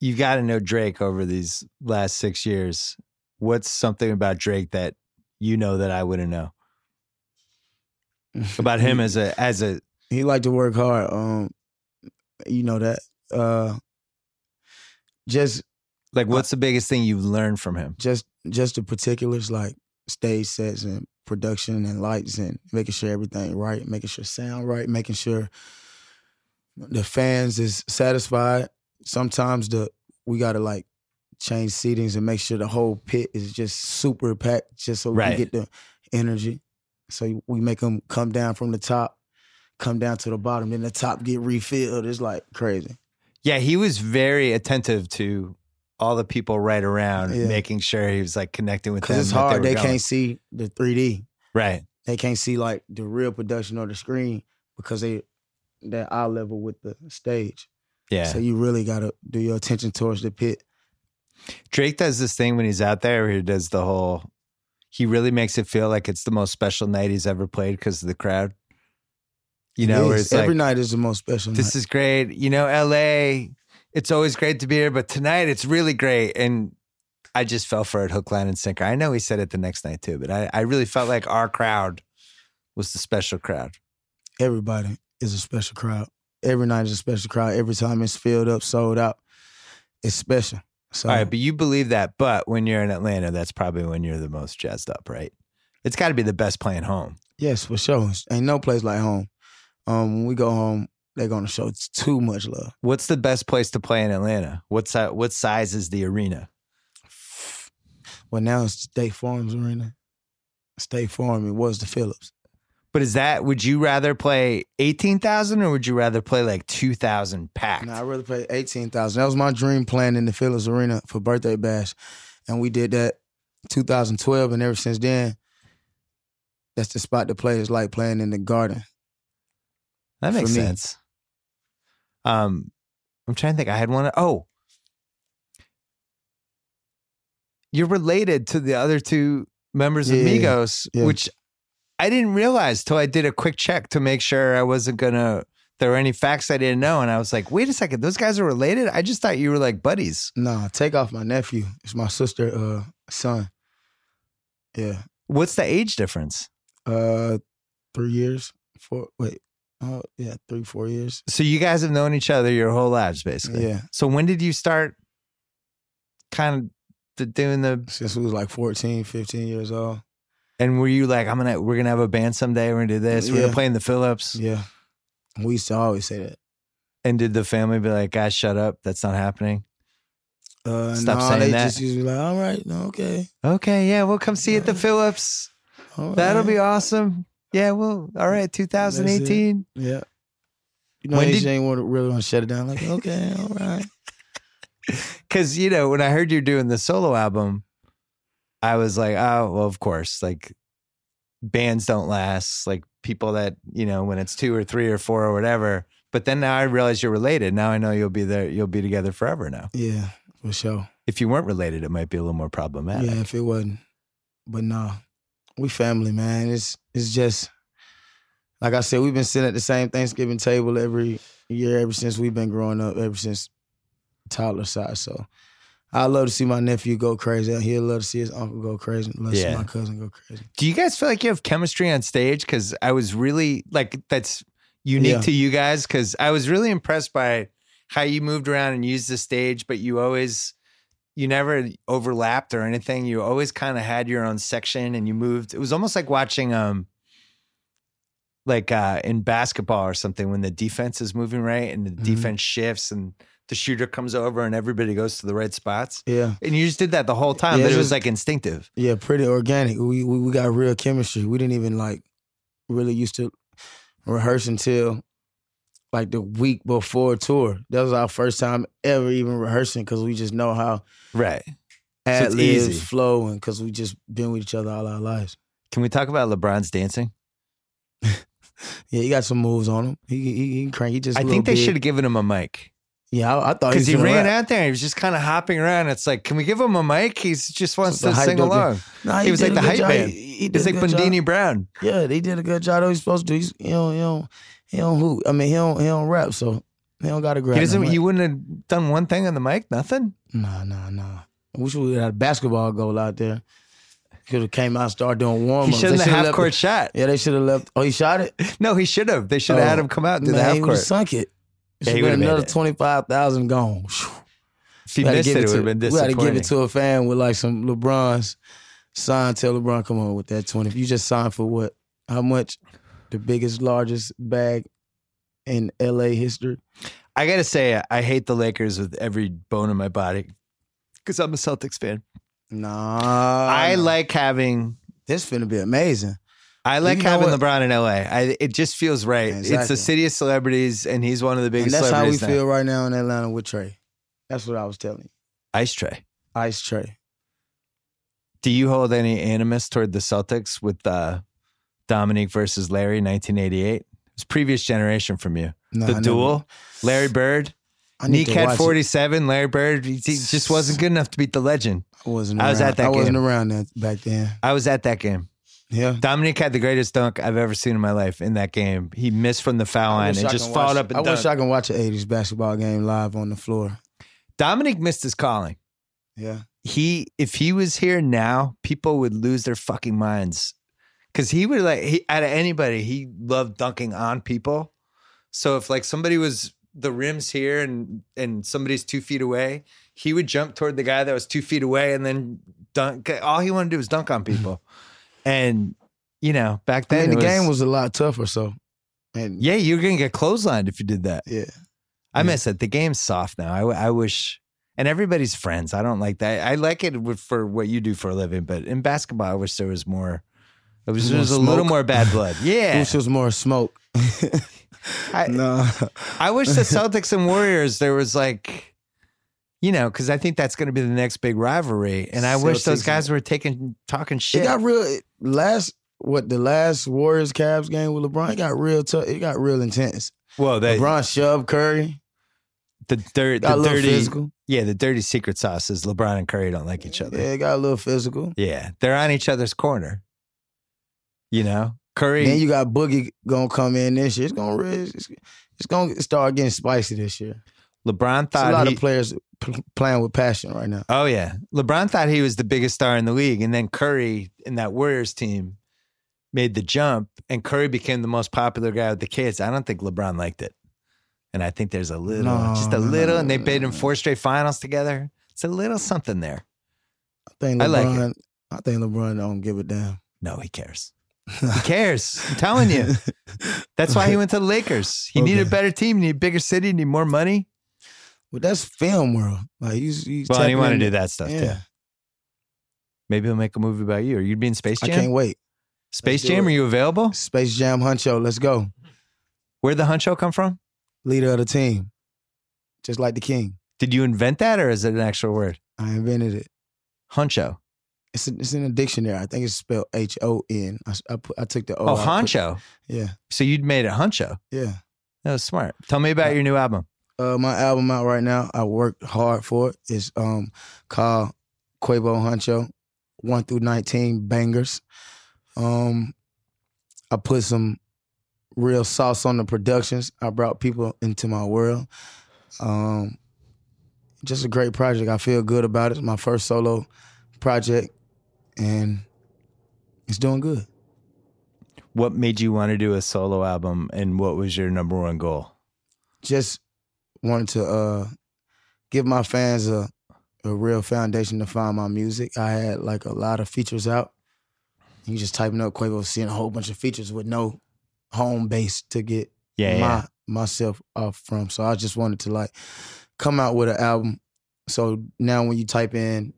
you've got to know Drake over these last six years. What's something about Drake that you know that I wouldn't know about him as a as a he liked to work hard. Um, you know that. Uh, just like? What's uh, the biggest thing you've learned from him? just just the particulars like stage sets and production and lights and making sure everything right, making sure sound right, making sure the fans is satisfied. Sometimes the we gotta like change seatings and make sure the whole pit is just super packed, just so we Right. can get the energy. So we make them come down from the top, come down to the bottom, then the top get refilled. It's like crazy. Yeah, he was very attentive to all the people right around, Yeah. making sure he was like connecting with them. Because it's hard. were They, can't see the 3D. Right. they can't see like the real production on the screen because they that eye level with the stage. Yeah. So you really gotta do your attention towards the pit. Drake does this thing when he's out there where he does the whole he really makes it feel like it's the most special night he's ever played because of the crowd. You know, where is. it's every like night is the most special. this night. is great. You know, LA, it's always great to be here, but tonight it's really great. And I just fell for it hook, line, and sinker. I know he said it the next night too, but I, I really felt like our crowd was the special crowd. everybody is a special crowd. Every night is a special crowd. Every time it's filled up, sold out, it's special. So All right, but you believe that, but when you're in Atlanta, that's probably when you're the most jazzed up, right? It's got to be the best playing home. yes, for sure. Ain't no place like home. Um, when we go home, they're gonna show too much love. What's the best place to play in Atlanta? What si- what size is the arena? Well, now it's State Farm's arena. State Farm. It was the Phillips. But is that would you rather play eighteen thousand or would you rather play like two thousand packed? No, I really played eighteen thousand. That was my dream playing in the Phillips Arena for birthday bash, and we did that 2012, and ever since then, that's the spot to play. It's like playing in the Garden. That makes sense. Um, I'm trying to think. I had one. Oh, you're related to the other two members of Yeah, Migos, yeah. which I didn't realize till I did a quick check to make sure I wasn't gonna. There were any facts I didn't know, and I was like, "Wait a second, those guys are related." I just thought you were like buddies. Nah, Takeoff my nephew. It's my sister, uh, son. Yeah. What's the age difference? Uh, three years. Four. Wait. Oh, yeah, three, four years. So you guys have known each other your whole lives, basically. Yeah. So when did you start kind of the, doing the? Since we was like 14, 15 years old. And were you like, I'm gonna, we're gonna have a band someday. We're gonna do this. We're gonna play in the Phillips. Yeah. We used to always say that. And did the family be like, guys, shut up. That's not happening. Uh, Stop nah, saying they that. just used to be like, all right, no, okay. Okay, yeah, we'll come see you at the Phillips. all That'll be awesome. Yeah, well, all right, 2018. Yeah. You know, When did- did, ain't want to really want to shut it down. Like, okay, all right. Because, you know, when I heard you're doing the solo album, I was like, oh, well, of course. Like, bands don't last. Like, people that, you know, when it's two or three or four or whatever. But then now I realize you're related. Now I know you'll be there, you'll be together forever now. Yeah, for sure. If you weren't related, it might be a little more problematic. Yeah, if it wasn't. But no, we family, man. It's it's just like I said, we've been sitting at the same Thanksgiving table every year ever since we've been growing up, ever since toddler size. So I love to see my nephew go crazy. He'll love to see his uncle go crazy. Love to see my cousin go crazy. Do you guys feel like you have chemistry on stage? Because I was really like that's unique Yeah. to you guys. Because I was really impressed by how you moved around and used the stage, but you always you never overlapped or anything. You always kind of had your own section and you moved. It was almost like watching um like uh in basketball or something when the defense is moving right and the Mhm. defense shifts and the shooter comes over and everybody goes to the right spots. Yeah, And you just did that the whole time, Yeah, but it was just- like instinctive. yeah, pretty organic. We, we we got real chemistry. We didn't even like really used to rehearse until like the week before tour. That was our first time ever even rehearsing because we just know how Right. ad it's libs easy. flow and because we just been with each other all our lives. Can we talk about LeBron's dancing? Yeah, he got some moves on him. He he, he can crank. He just. I a think they should have given him a mic Yeah, I, I thought because he was gonna ran rap. out there. and He was just kind of hopping around. It's like, can we give him a mic? He just wants The to sing don't along. Nah, He was like the good hype job. man. He, he did He's like good job. Bandini Brown. Yeah, they did a good job. That he's supposed to. do. He's he don't he don't he don't hoop. I mean he don't he don't rap, so he don't got to grab. He doesn't. He wouldn't have done one thing on the mic. Nothing. Nah, nah, nah. I wish we had a basketball goal out there. Could have came out and started doing warm He shouldn't have half court shot. Yeah, they should have left. Oh, he shot it. No, he should have. They should have Oh, had him come out and do the Man, half he would court. sunk it. Yeah, he another it. twenty five thousand gone. If he missed it, it to- would have been We got to give it to a fan with like some LeBron's sign. Tell LeBron, come on with that twenty. If you just signed for what? How much? The biggest, largest bag in LA history. I gotta say, I hate the Lakers with every bone in my body because I'm a Celtics fan. Nah, I like having this. Gonna be amazing. I like You know having what? LeBron in LA. I, it just feels right. It's Exactly. the city of celebrities, and he's one of the And biggest that's how we now. feel right now in Atlanta with Trae. That's what I was telling you. Ice Trae. Ice Trae. Do you hold any animus toward the Celtics with uh, Dominique versus Larry, 1988? It's previous generation from you. Nah, the I never- duel, Larry Bird, I need to Neat watch Cat it. 47, Larry Bird. He, he just wasn't good enough to beat the legend. I wasn't. I was at that I wasn't game. around that back then. I was at that game. Yeah. Dominique had the greatest dunk I've ever seen in my life in that game. He missed from the foul line and I just can followed watch- up and I dunked. wish I can watch an '80s basketball game live on the floor. Dominique missed his calling. Yeah. he if he was here now, people would lose their fucking minds. Cause he would like he out of anybody, he loved dunking on people. So if like somebody was the rims here and and somebody's two feet away, he would jump toward the guy that was two feet away and then dunk. All he wanted to do was dunk on mm-hmm. people. and you know, back I then mean, the it game was a lot tougher. So, and yeah, you're gonna get clotheslined if you did that. yeah. I Yeah. miss it. The game's soft now. I I wish, and everybody's friends. I don't like that. I like it for what you do for a living, but in basketball, I wish there was more. It was, More was a little more bad blood. Yeah, there was more smoke. I, no. I wish the Celtics and Warriors there was like, you know, because I think that's going to be the next big rivalry, and I wish those guys were taking talking shit. It got real. Last what the last Warriors Cavs game with LeBron it got real tough. It got real intense. well, they LeBron shoved Curry. The a the dirty, physical. yeah, the dirty secret sauce is LeBron and Curry don't like each other. Yeah, it got a little physical. Yeah, they're on each other's corner. You know, Curry. Then you got Boogie gonna come in this year. It's gonna it's, it's gonna start getting spicy this year. LeBron thought There's a lot he, of players p- playing with passion right now. Oh yeah, LeBron thought he was the biggest star in the league, and then Curry in that Warriors team made the jump, and Curry became the most popular guy with the kids. I don't think LeBron liked it, and I think there's a little, No, just a little, no, and they played in four straight finals together. It's a little something there. I think I like LeBron. I think LeBron don't give a damn. No, he cares. He cares. I'm telling you. That's why he went to the Lakers. He needed a better team, need a bigger city, need more money. Well, that's film world. Like he's, he's Well, and he wanted to do that stuff Yeah, too. Maybe he'll make a movie about you, or you'd be in Space Jam. I can't wait. Space do Jam, are you available? Space Jam Huncho, let's go. Where'd the Huncho come from? Leader of the team, just like the king. Did you invent that, or is it an actual word? I invented it. Huncho. It's, it's in a dictionary. I think it's spelled H O N. I, I put- I took the O. Oh, out, put- Honcho. Yeah, So you'd made it Huncho. yeah. That was smart. Tell me about your new album. Uh, my album out right now. I worked hard for it. It's um called Quavo Huncho, one through nineteen bangers. Um, I put some real sauce on the productions. I brought people into my world. Um, just a great project. I feel good about it. It's my first solo project, and it's doing good. What made you want to do a solo album, and what was your number one goal? just wanted to uh give my fans a a real foundation to find my music. I had like a lot of features out. You just typing up Quavo, seeing a whole bunch of features with no home base to get Yeah, my yeah. myself off from. So I just wanted to like come out with an album. So now when you type in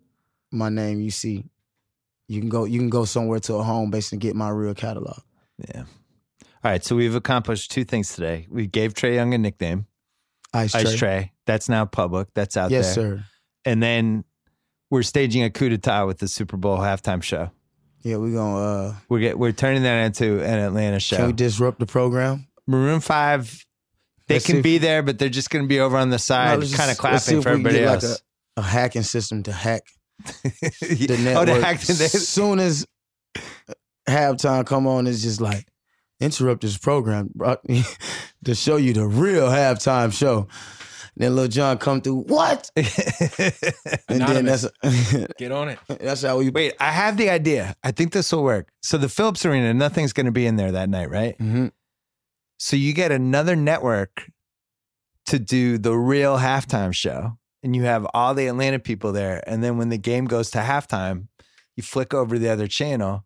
my name, you see you can go you can go somewhere to a home base and get my real catalog. Yeah. All right. So we've accomplished two things today. We gave Trae Young a nickname, Ice, Ice Tray. Trae. That's now public. That's out Yes, there. Yes, sir. And then we're staging a coup d'etat with the Super Bowl halftime show. Yeah, we're gonna uh We're get, we're turning that into an Atlanta show. can we disrupt the program? Maroon Five, they Let's can if- be there, but they're just going to be over on the side, let's kind of just- let's see clapping for we everybody get, like, else. a hacking system to hack the oh, network. they hacked they- As soon as halftime come on, it's just like interrupt this program brought me to show you the real halftime show. Then Lil Jon come through. What? And then that's Get on it. that's how we. Wait, I have the idea. I think this will work. So the Phillips Arena, nothing's going to be in there that night, right? Mhm. So you get another network to do the real halftime show, and you have all the Atlanta people there. And then when the game goes to halftime, you flick over to the other channel,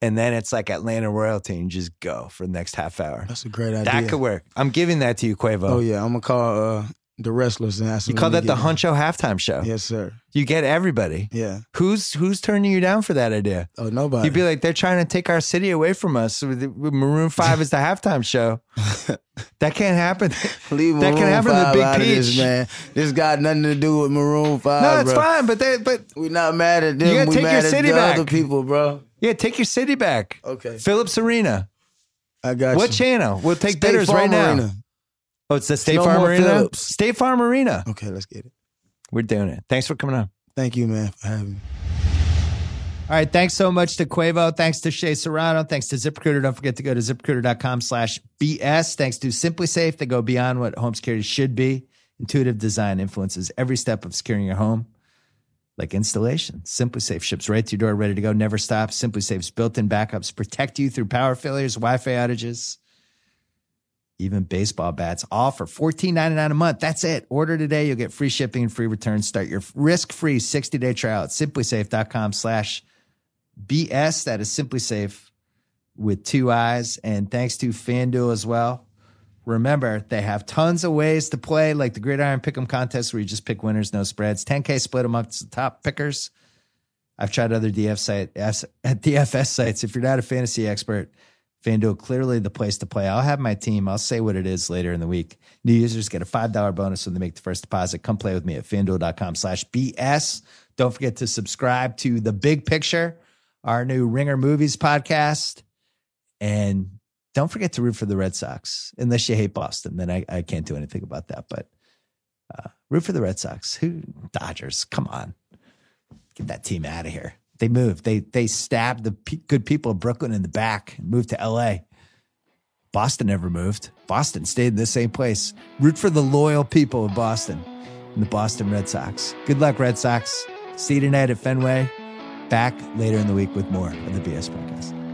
and then it's like Atlanta royalty, and you just go for the next half hour. That's a great idea. That could work. I'm giving that to you, Quavo. Oh yeah, I'm gonna call uh, the wrestlers and ask You call that the Huncho halftime show. Yes, sir. You get everybody. Yeah. Who's who's turning you down for that idea? Oh nobody. You'd be like, they're trying to take our city away from us. Maroon Five is the halftime show. That can't happen. Leave that can Maroon happen to 5 Big of This, man. This got nothing to do with Maroon Five. no, it's bro. fine, but they, but we're not mad at them. You gotta we take your city the back. other people, bro. yeah, take your city back. Okay, Phillips Arena. I got What you. channel? We'll take State bidders Farm right now. Oh, it's the State Farm Arena. Phillips. State Farm Arena. Okay, let's get it. We're doing it. Thanks for coming on. Thank you, man, for having me. All right. Thanks so much to Quavo. Thanks to Shea Serrano. Thanks to ZipRecruiter. Don't forget to go to ziprecruiter.com slash BS. Thanks to SimpliSafe. They go beyond what home security should be. Intuitive design influences every step of securing your home, like installation. SimpliSafe ships right to your door, ready to go, never stops. SimpliSafe's built in backups protect you through power failures, Wi Fi outages, even baseball bats, all for $14.99 a month. That's it. Order today. You'll get free shipping and free returns. Start your risk free 60 day trial at simplisafe.com slash BS. That is SimpliSafe with two eyes. And thanks to FanDuel as well. Remember, they have tons of ways to play, like the Gridiron Pick'em contest where you just pick winners, no spreads. 10K split amongst the top pickers. I've tried other DF site at DFS sites. If you're not a fantasy expert, FanDuel clearly the place to play. I'll have my team. I'll say what it is later in the week. New users get a $5 bonus when they make the first deposit. Come play with me at fanduel.com slash BS. Don't forget to subscribe to The Big Picture, our new Ringer Movies podcast. And don't forget to root for the Red Sox, unless you hate Boston. Then I, I can't do anything about that. But Uh, root for the Red Sox. Who Dodgers? Come on, get that team out of here. They moved. They they stabbed the pe- good people of Brooklyn in the back and moved to L.A. Boston never moved. Boston stayed in the same place. Root for the loyal people of Boston and the Boston Red Sox. Good luck, Red Sox. See you tonight at Fenway. Back later in the week with more of the BS podcast.